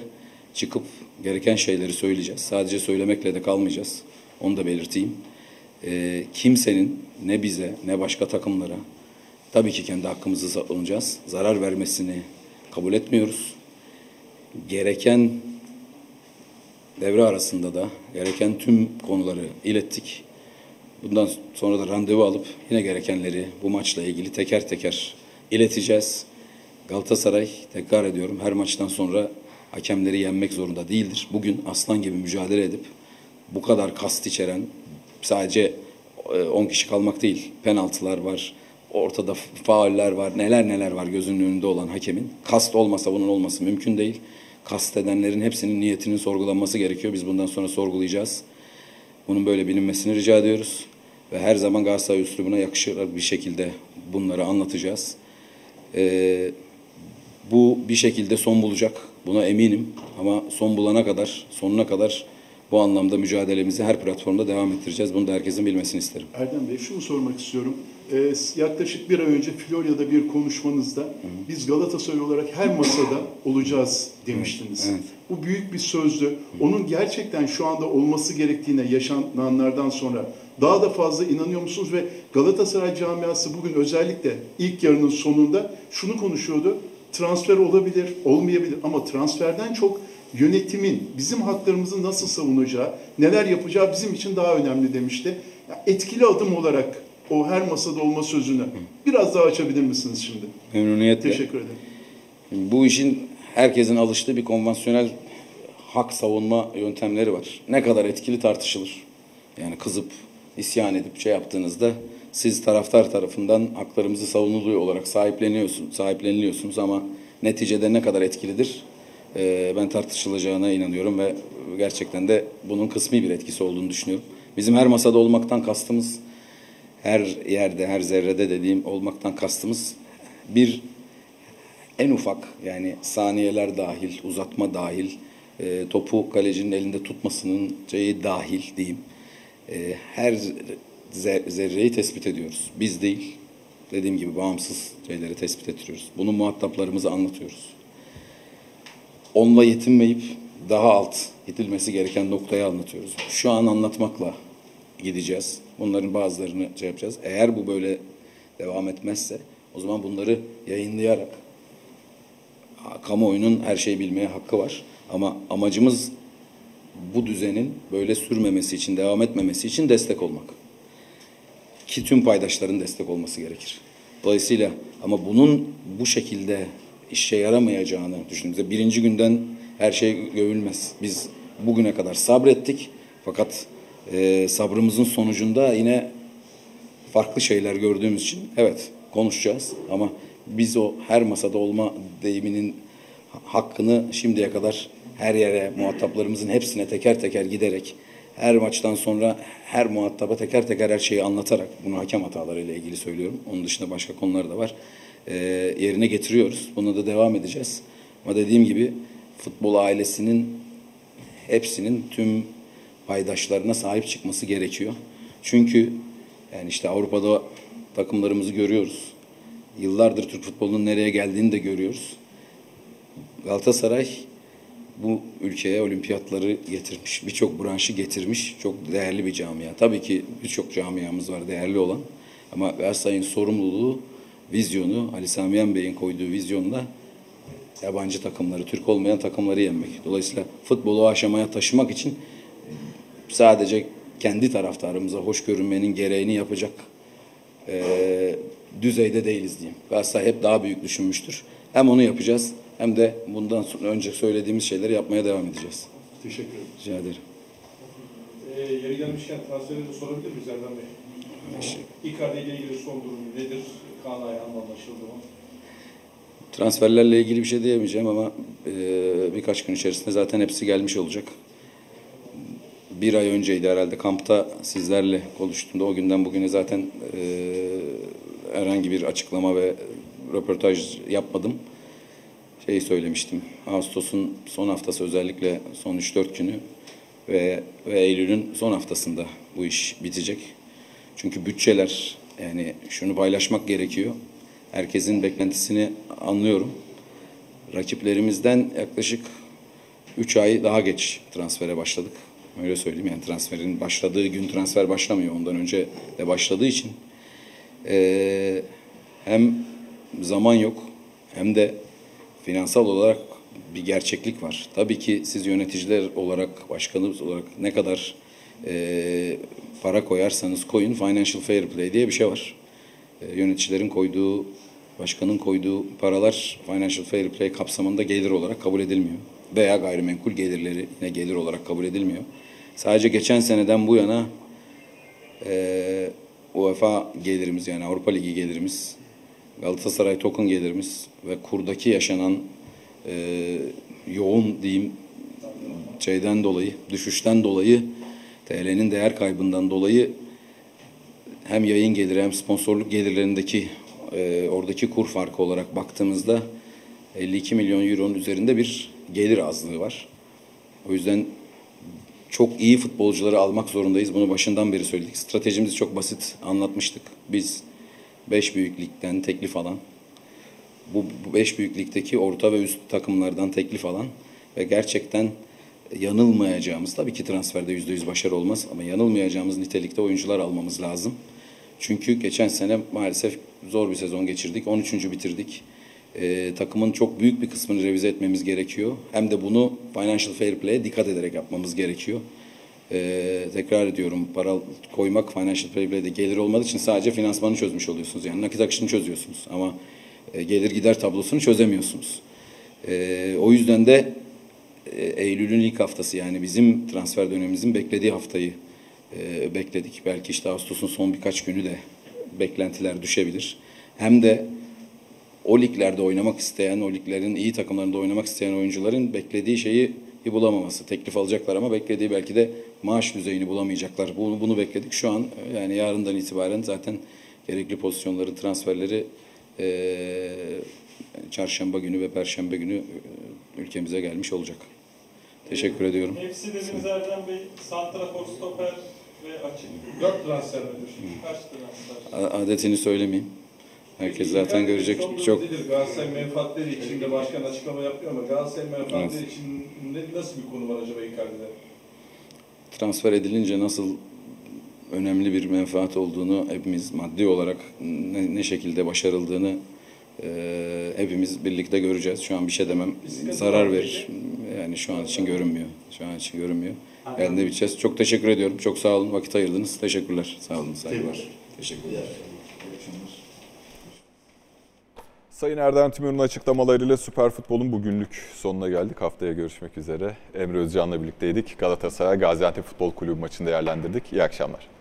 çıkıp gereken şeyleri söyleyeceğiz. Sadece söylemekle de kalmayacağız. Onu da belirteyim. Eee, kimsenin ne bize ne başka takımlara tabii ki kendi hakkımızı savunacağız. Zarar vermesini kabul etmiyoruz. Gereken devre arasında da gereken tüm konuları ilettik. Bundan sonra da randevu alıp yine gerekenleri bu maçla ilgili teker teker ileteceğiz. Galatasaray tekrar ediyorum her maçtan sonra hakemleri yenmek zorunda değildir. Bugün aslan gibi mücadele edip bu kadar kast içeren sadece e, 10 kişi kalmak değil penaltılar var. Ortada fauller var. Neler neler var gözünün önünde olan hakemin. Kast olmasa bunun olması mümkün değil. Kast edenlerin hepsinin niyetinin sorgulanması gerekiyor. Biz bundan sonra sorgulayacağız. Bunun böyle bilinmesini rica ediyoruz. Ve her zaman Galatasaray üslubuna yakışır bir şekilde bunları anlatacağız. Ee, bu bir şekilde son bulacak. Buna eminim. Ama son bulana kadar, sonuna kadar bu anlamda mücadelemizi her platformda devam ettireceğiz. Bunu da herkesin bilmesini isterim. Erdem Bey şunu sormak istiyorum. Ee, yaklaşık bir ay önce Florya'da bir konuşmanızda biz Galatasaray olarak her masada olacağız demiştiniz. Evet. Bu büyük bir sözdü. Onun gerçekten şu anda olması gerektiğine yaşananlardan sonra daha da fazla inanıyor musunuz? Ve Galatasaray camiası bugün özellikle ilk yarının sonunda şunu konuşuyordu. Transfer olabilir, olmayabilir ama transferden çok yönetimin bizim haklarımızı nasıl savunacağı, neler yapacağı bizim için daha önemli demişti. Ya etkili adım olarak o her masada olma sözünü biraz daha açabilir misiniz şimdi? Memnuniyetle. Teşekkür ederim. Bu işin herkesin alıştığı bir konvansiyonel hak savunma yöntemleri var. Ne kadar etkili tartışılır. Yani kızıp isyan edip şey yaptığınızda siz taraftar tarafından haklarımızı savunuluyor olarak sahipleniyorsun, sahipleniliyorsunuz ama neticede ne kadar etkilidir e, ben tartışılacağına inanıyorum ve gerçekten de bunun kısmi bir etkisi olduğunu düşünüyorum. Bizim her masada olmaktan kastımız her yerde, her zerrede dediğim olmaktan kastımız bir en ufak yani saniyeler dahil, uzatma dahil, e, topu kalecinin elinde tutmasının şeyi dahil diyeyim. E, her zer- zerreyi tespit ediyoruz. Biz değil, dediğim gibi bağımsız şeyleri tespit ettiriyoruz. Bunu muhataplarımıza anlatıyoruz. Onunla yetinmeyip daha alt gidilmesi gereken noktayı anlatıyoruz. Şu an anlatmakla gideceğiz. Bunların bazılarını şey yapacağız. Eğer bu böyle devam etmezse o zaman bunları yayınlayarak kamuoyunun her şeyi bilmeye hakkı var. Ama amacımız bu düzenin böyle sürmemesi için, devam etmemesi için destek olmak. Ki tüm paydaşların destek olması gerekir. Dolayısıyla ama bunun bu şekilde işe yaramayacağını düşündüğümüzde birinci günden her şey görülmez. Biz bugüne kadar sabrettik fakat e, sabrımızın sonucunda yine farklı şeyler gördüğümüz için evet konuşacağız ama biz o her masada olma deyiminin hakkını şimdiye kadar her yere muhataplarımızın hepsine teker teker giderek her maçtan sonra her muhataba teker teker her şeyi anlatarak bunu hakem hatalarıyla ilgili söylüyorum. Onun dışında başka konular da var. Ee, yerine getiriyoruz. Buna da devam edeceğiz. Ama dediğim gibi futbol ailesinin hepsinin tüm paydaşlarına sahip çıkması gerekiyor. Çünkü yani işte Avrupa'da takımlarımızı görüyoruz. Yıllardır Türk futbolunun nereye geldiğini de görüyoruz. Galatasaray bu ülkeye olimpiyatları getirmiş, birçok branşı getirmiş, çok değerli bir camia. Tabii ki birçok camiamız var değerli olan ama Galatasaray'ın sorumluluğu, vizyonu, Ali Samiyen Bey'in koyduğu vizyonla yabancı takımları, Türk olmayan takımları yenmek. Dolayısıyla futbolu o aşamaya taşımak için sadece kendi taraftarımıza hoş görünmenin gereğini yapacak e, düzeyde değiliz diyeyim. Galatasaray hep daha büyük düşünmüştür. Hem onu yapacağız hem de bundan sonra önce söylediğimiz şeyleri yapmaya devam edeceğiz. Teşekkür ederim. Rica ederim. Ee, yeri gelmişken transferleri de sorabilir miyiz Erdem Bey? Icardi ile ilgili son durum nedir? Kaan Ayhan anlaşıldı mı? Transferlerle ilgili bir şey diyemeyeceğim ama e, birkaç gün içerisinde zaten hepsi gelmiş olacak. Bir ay önceydi herhalde kampta sizlerle konuştuğumda o günden bugüne zaten e, herhangi bir açıklama ve röportaj yapmadım. Şeyi söylemiştim. Ağustos'un son haftası özellikle son 3-4 günü ve, ve Eylül'ün son haftasında bu iş bitecek. Çünkü bütçeler yani şunu paylaşmak gerekiyor. Herkesin beklentisini anlıyorum. Rakiplerimizden yaklaşık 3 ay daha geç transfere başladık. Öyle söyleyeyim yani transferin başladığı gün transfer başlamıyor. Ondan önce de başladığı için eee, hem zaman yok hem de finansal olarak bir gerçeklik var. Tabii ki siz yöneticiler olarak, başkanımız olarak ne kadar eee, para koyarsanız koyun financial fair play diye bir şey var. E, yöneticilerin koyduğu, başkanın koyduğu paralar financial fair play kapsamında gelir olarak kabul edilmiyor. Veya gayrimenkul gelirleri yine gelir olarak kabul edilmiyor. Sadece geçen seneden bu yana e, UEFA gelirimiz yani Avrupa Ligi gelirimiz, Galatasaray token gelirimiz ve kurdaki yaşanan e, yoğun diyeyim şeyden dolayı, düşüşten dolayı, TL'nin değer kaybından dolayı hem yayın geliri hem sponsorluk gelirlerindeki e, oradaki kur farkı olarak baktığımızda 52 milyon euronun üzerinde bir gelir azlığı var. O yüzden çok iyi futbolcuları almak zorundayız. Bunu başından beri söyledik. Stratejimizi çok basit anlatmıştık. Biz 5 büyük ligden teklif alan, bu 5 büyük ligdeki orta ve üst takımlardan teklif alan ve gerçekten yanılmayacağımız, tabii ki transferde %100 başarı olmaz ama yanılmayacağımız nitelikte oyuncular almamız lazım. Çünkü geçen sene maalesef zor bir sezon geçirdik. 13. bitirdik. Ee, takımın çok büyük bir kısmını revize etmemiz gerekiyor. Hem de bunu financial fair play'e dikkat ederek yapmamız gerekiyor. Ee, tekrar ediyorum para koymak financial fair gelir olmadığı için sadece finansmanı çözmüş oluyorsunuz. Yani nakit akışını çözüyorsunuz ama e, gelir gider tablosunu çözemiyorsunuz. Ee, o yüzden de e, Eylül'ün ilk haftası yani bizim transfer dönemimizin beklediği haftayı e, bekledik. Belki işte Ağustos'un son birkaç günü de beklentiler düşebilir. Hem de o liglerde oynamak isteyen, o liglerin iyi takımlarında oynamak isteyen oyuncuların beklediği şeyi bulamaması. Teklif alacaklar ama beklediği belki de maaş düzeyini bulamayacaklar. Bunu, bunu bekledik. Şu an yani yarından itibaren zaten gerekli pozisyonları, transferleri eee, çarşamba günü ve perşembe günü e, ülkemize gelmiş olacak. Teşekkür ediyorum. Hepsi dediniz Erdem Bey, santrafor, stoper ve açık. Dört transfer midir? Kaç transfer? Adetini söylemeyeyim. Herkes zaten görecek. Çok? Galatasaray menfaatleri için de başkan açıklama yapıyor ama Galatasaray menfaatleri Evet. için ne, nasıl bir konu var acaba Icardi'de? Transfer edilince nasıl önemli bir menfaat olduğunu hepimiz maddi olarak ne, ne şekilde başarıldığını e, hepimiz birlikte göreceğiz. Şu an bir şey demem zarar verir. Yani şu an için görünmüyor. Şu an için görünmüyor. Elinde biteceğiz. Çok teşekkür ediyorum. Çok sağ olun. Vakit ayırdınız. Teşekkürler. Sağ olun. Saygılar. Teşekkürler. Sayın Erdem Timur'un açıklamalarıyla Süper Futbol'un bugünlük sonuna geldik. Haftaya görüşmek üzere. Emre Özcan'la birlikteydik. Galatasaray Gaziantep Futbol Kulübü maçını değerlendirdik. İyi akşamlar.